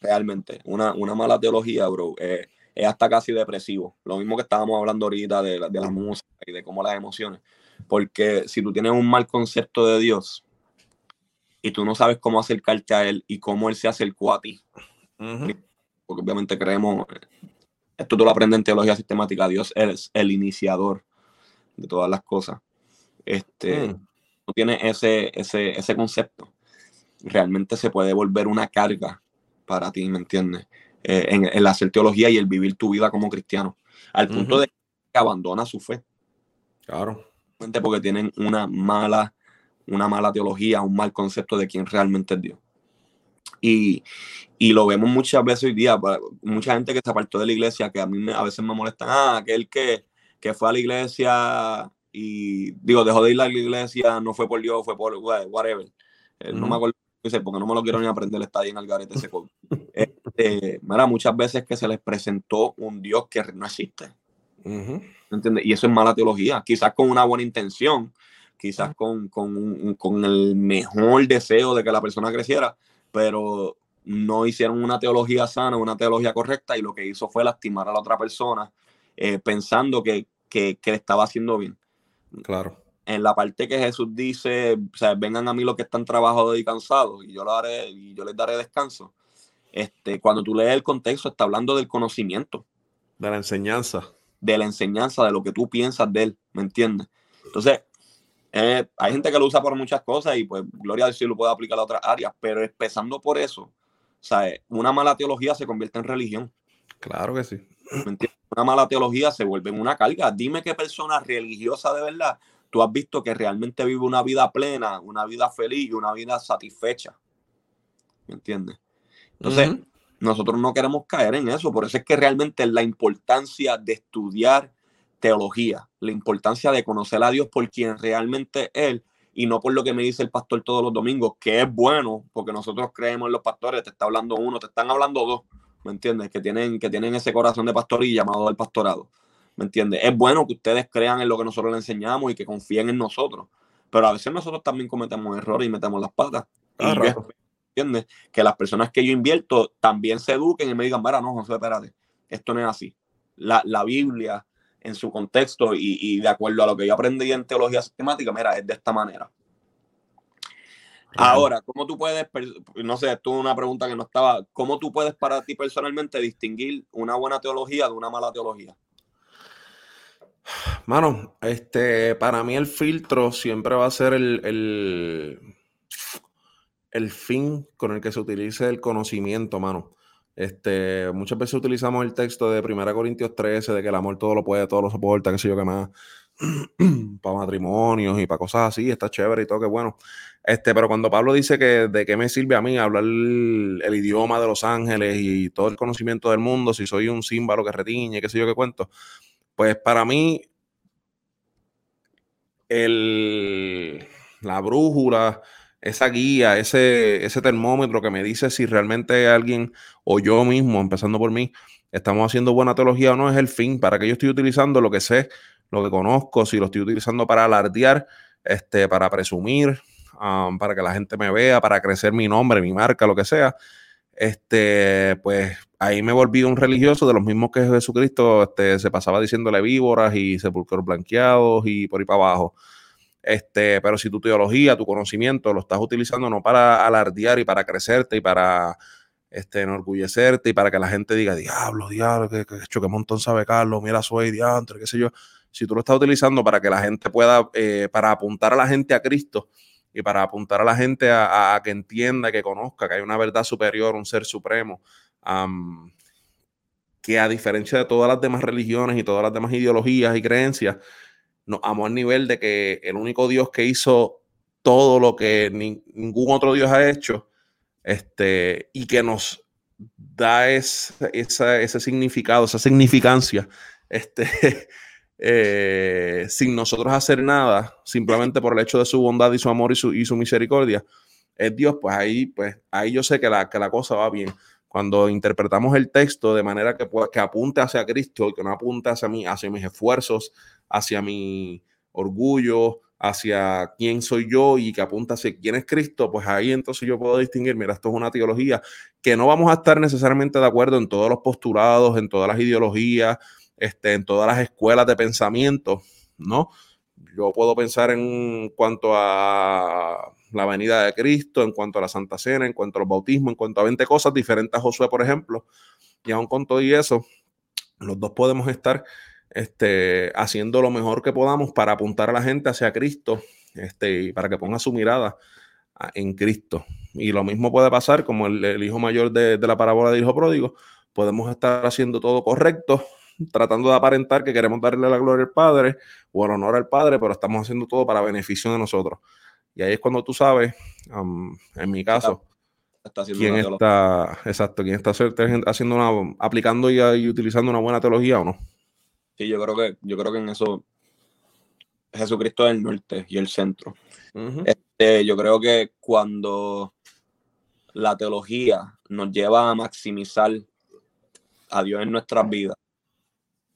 Realmente, una, una, mala teología, bro, es hasta casi depresivo. Lo mismo que estábamos hablando ahorita de, de la música y de cómo las emociones. Porque si tú tienes un mal concepto de Dios y tú no sabes cómo acercarte a Él y cómo Él se acercó a ti, porque obviamente creemos, esto tú lo aprendes en teología sistemática, Dios es el iniciador de todas las cosas, este, mm. no tiene ese, ese, ese concepto, realmente se puede volver una carga para ti, ¿me entiendes? Eh, en, la hacer teología y el vivir tu vida como cristiano, al punto de que abandona su fe. Claro. Porque tienen una mala, una mala teología, un mal concepto de quién realmente es Dios. Y, y, lo vemos muchas veces hoy día, mucha gente que se apartó de la iglesia, que a mí me, a veces me molesta, ah, aquel que, que fue a la iglesia y, digo, dejó de ir a la iglesia, no fue por Dios, fue por whatever. Eh, no me acuerdo porque no me lo quiero ni aprender, está ahí en el garete ese *laughs* este, muchas veces que se les presentó un Dios que no existe. ¿Entiendes? Y eso es mala teología. Quizás con una buena intención, quizás con, con, con, el mejor deseo de que la persona creciera, pero no hicieron una teología sana, una teología correcta, y lo que hizo fue lastimar a la otra persona eh, pensando que, que, le estaba haciendo bien. Claro. En la parte que Jesús dice, o sea, vengan a mí los que están trabajados y cansados, y yo, lo haré, y yo les daré descanso. Este, cuando tú lees el contexto, está hablando del conocimiento. De la enseñanza. De la enseñanza, de lo que tú piensas de él, ¿me entiendes? Entonces, eh, hay gente que lo usa por muchas cosas y pues gloria a Dios si lo puede aplicar a otras áreas, pero empezando por eso, ¿sabes? Una mala teología se convierte en religión. Claro que sí. Una mala teología se vuelve una carga. Dime qué persona religiosa de verdad tú has visto que realmente vive una vida plena, una vida feliz y una vida satisfecha. ¿Me entiendes? Entonces, nosotros no queremos caer en eso. Por eso es que realmente la importancia de estudiar teología, la importancia de conocer a Dios por quien realmente Él y no por lo que me dice el pastor todos los domingos, que es bueno, porque nosotros creemos en los pastores, te está hablando uno, te están hablando dos. ¿me entiendes? Que tienen, que tienen ese corazón de pastor y llamado al pastorado, ¿me entiendes? Es bueno que ustedes crean en lo que nosotros les enseñamos y que confíen en nosotros, pero a veces nosotros también cometemos errores y metemos las patas. ¿Entiendes? Que las personas que yo invierto también se eduquen y me digan, mira, no, José, espérate, esto no es así. La, la Biblia en su contexto y, y, de acuerdo a lo que yo aprendí en teología sistemática, mira, es de esta manera. Ahora, ¿cómo tú puedes, no sé, esto es una pregunta que no estaba, ¿cómo tú puedes para ti personalmente distinguir una buena teología de una mala teología? Mano, este, para mí el filtro siempre va a ser el, el, el fin con el que se utilice el conocimiento, mano. Este, muchas veces utilizamos el texto de 1 Corintios 13 de que el amor todo lo puede, todo lo soporta, qué sé yo qué más, *clears throat* para matrimonios y para cosas así, está chévere y todo, que bueno. Este, pero cuando Pablo dice que de qué me sirve a mí hablar el, idioma de los ángeles y todo el conocimiento del mundo, si soy un símbolo que retiñe, qué sé yo qué cuento, pues para mí el, la brújula, esa guía, ese, ese termómetro que me dice si realmente alguien o yo mismo, empezando por mí, estamos haciendo buena teología o no, es el fin. ¿Para que yo estoy utilizando lo que sé, lo que conozco? Si lo estoy utilizando para alardear, este, para presumir, um, para que la gente me vea, para crecer mi nombre, mi marca, lo que sea. Este, pues ahí me volví un religioso de los mismos que Jesucristo este, se pasaba diciéndole víboras y sepulcros blanqueados y por ahí para abajo. Este, pero si tu teología, tu conocimiento lo estás utilizando no para alardear y para crecerte y para este, enorgullecerte y para que la gente diga, diablo, diablo, que, que, que montón sabe Carlos, mira, soy diantre, qué sé yo. Si tú lo estás utilizando para que la gente pueda, eh, para apuntar a la gente a Cristo y para apuntar a la gente a, que entienda, que conozca que hay una verdad superior, un ser supremo, que a diferencia de todas las demás religiones y todas las demás ideologías y creencias, nos amó al nivel de que el único Dios que hizo todo lo que ningún otro Dios ha hecho, este, y que nos da ese significado, esa significancia, este, *laughs* eh, sin nosotros hacer nada, simplemente por el hecho de su bondad y su amor y su, y su misericordia, es Dios, pues ahí, pues ahí yo sé que la, que la cosa va bien. Cuando interpretamos el texto de manera que, que apunte hacia Cristo y que no apunte hacia mí, hacia mis esfuerzos, hacia mi orgullo, hacia quién soy yo y que apunta hacia quién es Cristo, pues ahí entonces yo puedo distinguir, mira, esto es una teología que no vamos a estar necesariamente de acuerdo en todos los postulados, en todas las ideologías, este, en todas las escuelas de pensamiento, ¿no? Yo puedo pensar en cuanto a la venida de Cristo, en cuanto a la Santa Cena, en cuanto a los bautismos, en cuanto a 20 cosas diferentes a Josué, por ejemplo, y aún con todo y eso, los dos podemos estar este, haciendo lo mejor que podamos para apuntar a la gente hacia Cristo este, y para que ponga su mirada en Cristo. Y lo mismo puede pasar como el, hijo mayor de, la parábola del hijo pródigo. Podemos estar haciendo todo correcto, tratando de aparentar que queremos darle la gloria al Padre o el honor al Padre, pero estamos haciendo todo para beneficio de nosotros. Y ahí es cuando tú sabes, en mi caso, quién está, exacto, quién está haciendo una, aplicando y, y utilizando una buena teología o no. Sí, yo creo que, yo creo que en eso Jesucristo es el norte y el centro. este, yo creo que cuando la teología nos lleva a maximizar a Dios en nuestras vidas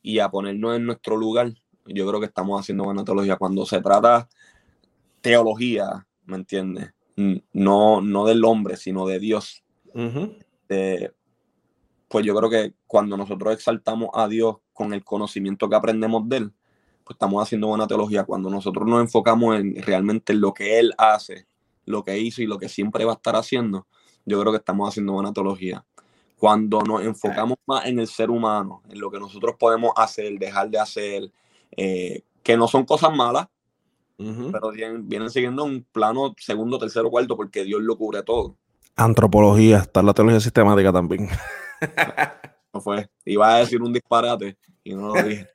y a ponernos en nuestro lugar, yo creo que estamos haciendo buena teología. Cuando se trata teología, ¿me entiendes? No, no del hombre, sino de Dios. pues yo creo que cuando nosotros exaltamos a Dios con el conocimiento que aprendemos de él, pues estamos haciendo buena teología. Cuando nosotros nos enfocamos en realmente lo que él hace, lo que hizo y lo que siempre va a estar haciendo, yo creo que estamos haciendo buena teología. Cuando nos enfocamos más en el ser humano, en lo que nosotros podemos hacer, dejar de hacer, eh, que no son cosas malas, pero vienen, vienen, siguiendo un plano segundo, tercero, cuarto, porque Dios lo cubre todo. Antropología, está la teología sistemática también. *laughs* No fue. Iba a decir un disparate y no lo dije.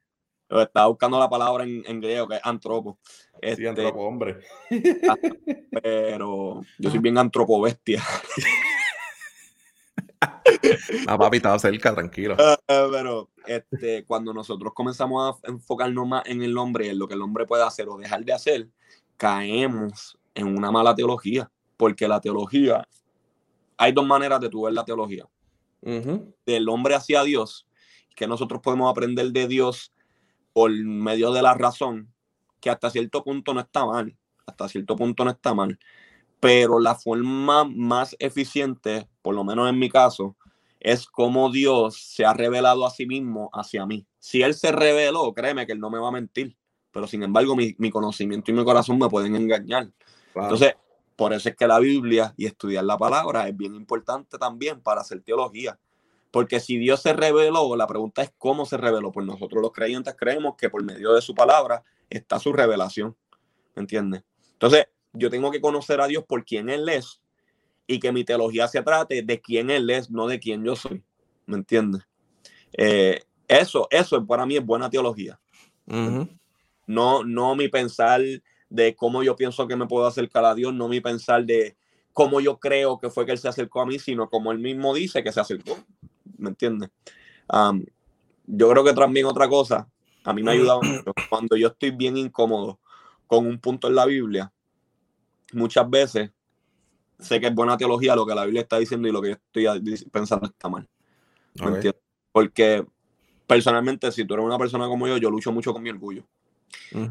estaba buscando la palabra en, griego que es antropo. Este, sí, antropo, hombre. Pero yo soy bien antropo bestia. *laughs* La papi estaba cerca, tranquilo. pero este, cuando nosotros comenzamos a enfocarnos más en el hombre, en lo que el hombre puede hacer o dejar de hacer, caemos en una mala teología. Porque la teología, hay dos maneras de tu ver la teología del hombre hacia Dios, que nosotros podemos aprender de Dios por medio de la razón, que hasta cierto punto no está mal. hasta cierto punto no está mal, pero la forma más eficiente, por lo menos en mi caso, es como Dios se ha revelado a sí mismo hacia mí. Si Él se reveló, créeme que Él no me va a mentir, pero sin embargo mi, conocimiento y mi corazón me pueden engañar. Entonces, por eso es que la Biblia y estudiar la palabra es bien importante también para hacer teología. Porque si Dios se reveló, la pregunta es cómo se reveló. Pues nosotros los creyentes creemos que por medio de su palabra está su revelación. ¿Me entiendes? Entonces, yo tengo que conocer a Dios por quien Él es y que mi teología se trate de quién Él es, no de quién yo soy. ¿Me entiendes? Eh, eso, eso para mí es buena teología. no, no mi pensar de cómo yo pienso que me puedo acercar a Dios, no mi pensar de cómo yo creo que fue que Él se acercó a mí, sino como Él mismo dice que se acercó. ¿Me entiendes? yo creo que también otra cosa, a mí me ha ayudado mucho, cuando yo estoy bien incómodo con un punto en la Biblia, muchas veces sé que es buena teología lo que la Biblia está diciendo y lo que yo estoy pensando está mal. Porque personalmente, si tú eres una persona como yo, yo lucho mucho con mi orgullo.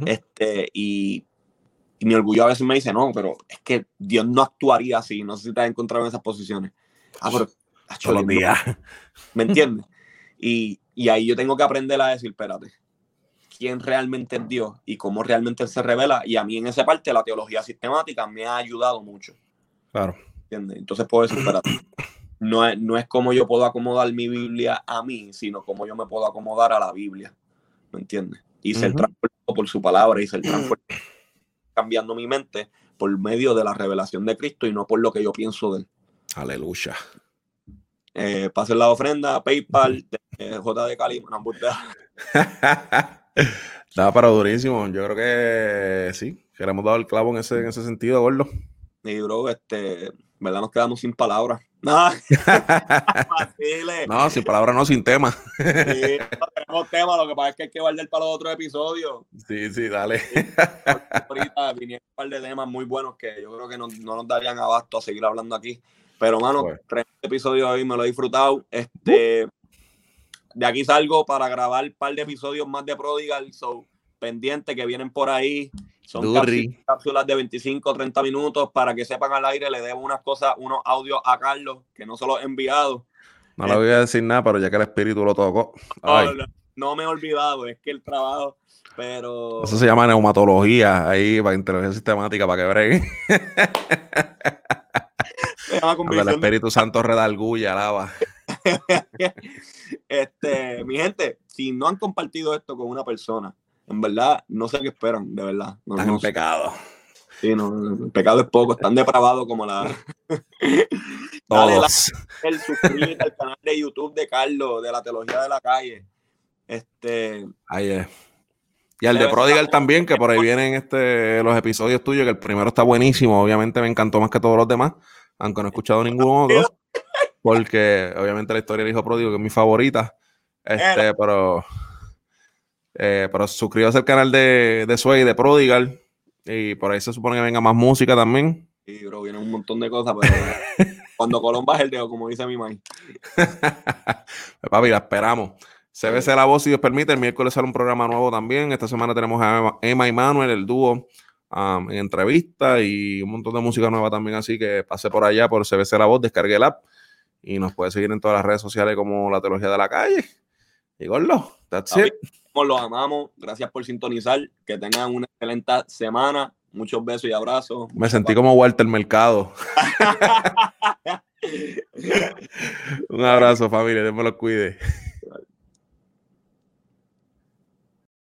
este, y, mi orgullo a veces me dice, no, pero es que Dios no actuaría así. No sé si te has encontrado en esas posiciones. Ah, pero. Todos días. ¿Me entiendes? Y, y ahí yo tengo que aprender a decir, espérate, quién realmente es Dios y cómo realmente Él se revela. Y a mí en esa parte la teología sistemática me ha ayudado mucho. Claro. Entonces puedo decir, no es, no es como yo puedo acomodar mi Biblia a mí, sino como yo me puedo acomodar a la Biblia. ¿Me entiendes? Y ser uh por su palabra y ser transformado, cambiando mi mente por medio de la revelación de Cristo y no por lo que yo pienso de él. Aleluya. Eh, pasen la ofrenda, PayPal, JD Cali, una *laughs* Estaba para durísimo. Yo creo que sí, queremos dar el clavo en ese, en ese sentido, gordo. Y bro, este, ¿verdad? Nos quedamos sin palabras. *laughs* No, sin palabras, no, sin tema. Sí, tenemos tema, lo que pasa es que hay que guardar para los otros episodios. Sí, sí, dale. ahorita vinieron un par de temas muy buenos que yo creo que no, no nos darían abasto a seguir hablando aquí. Pero, mano, pues. tres episodios hoy me lo he disfrutado. Este, de aquí salgo para grabar un par de episodios más de Prodigal, so pendiente que vienen por ahí. Son cápsulas de 25 o 30 minutos para que sepan al aire. Le debo unas cosas, unos audios a Carlos que no se los he enviado. No le voy a decir nada, pero ya que el espíritu lo tocó. No, me he olvidado, es que el trabajo, pero. Eso se llama neumatología, ahí para inteligencia sistemática, para que breguen. el Espíritu Santo redalgulla, alaba. *laughs* este, mi gente, si no han compartido esto con una persona, en verdad, no sé qué esperan, de verdad. No, están en pecado. Sí, no, el pecado es poco, están depravados como la. *laughs* Todos. el suscribirte al canal de YouTube de Carlos, de la teología de la calle. Este. Ahí es. Y al de Prodigal también, que por ahí vienen este, los episodios tuyos, que el primero está buenísimo. Obviamente me encantó más que todos los demás, aunque no he escuchado ninguno otro. Porque obviamente la historia del hijo pródigo, que es mi favorita. Este, pero eh, pero suscríbase al canal de, de Sway, de Prodigal. Y por ahí se supone que venga más música también. Sí, bro, viene un montón de cosas, pero *laughs* cuando Colón baje el dedo, como dice mi mamá. Papi, la esperamos. CBC La Voz, si Dios permite, el miércoles sale un programa nuevo también. Esta semana tenemos a Emma y Manuel, el dúo, um, en entrevista y un montón de música nueva también. Así que pase por allá por CBC La Voz, descargue el app y nos puede seguir en todas las redes sociales como La Teología de la Calle. Y Gordo, that's it los amamos. Gracias por sintonizar. Que tengan una excelente semana. Muchos besos y abrazos. Me sentí como Walter Mercado. *laughs* *laughs* Un abrazo, familia. Dios me lo cuide.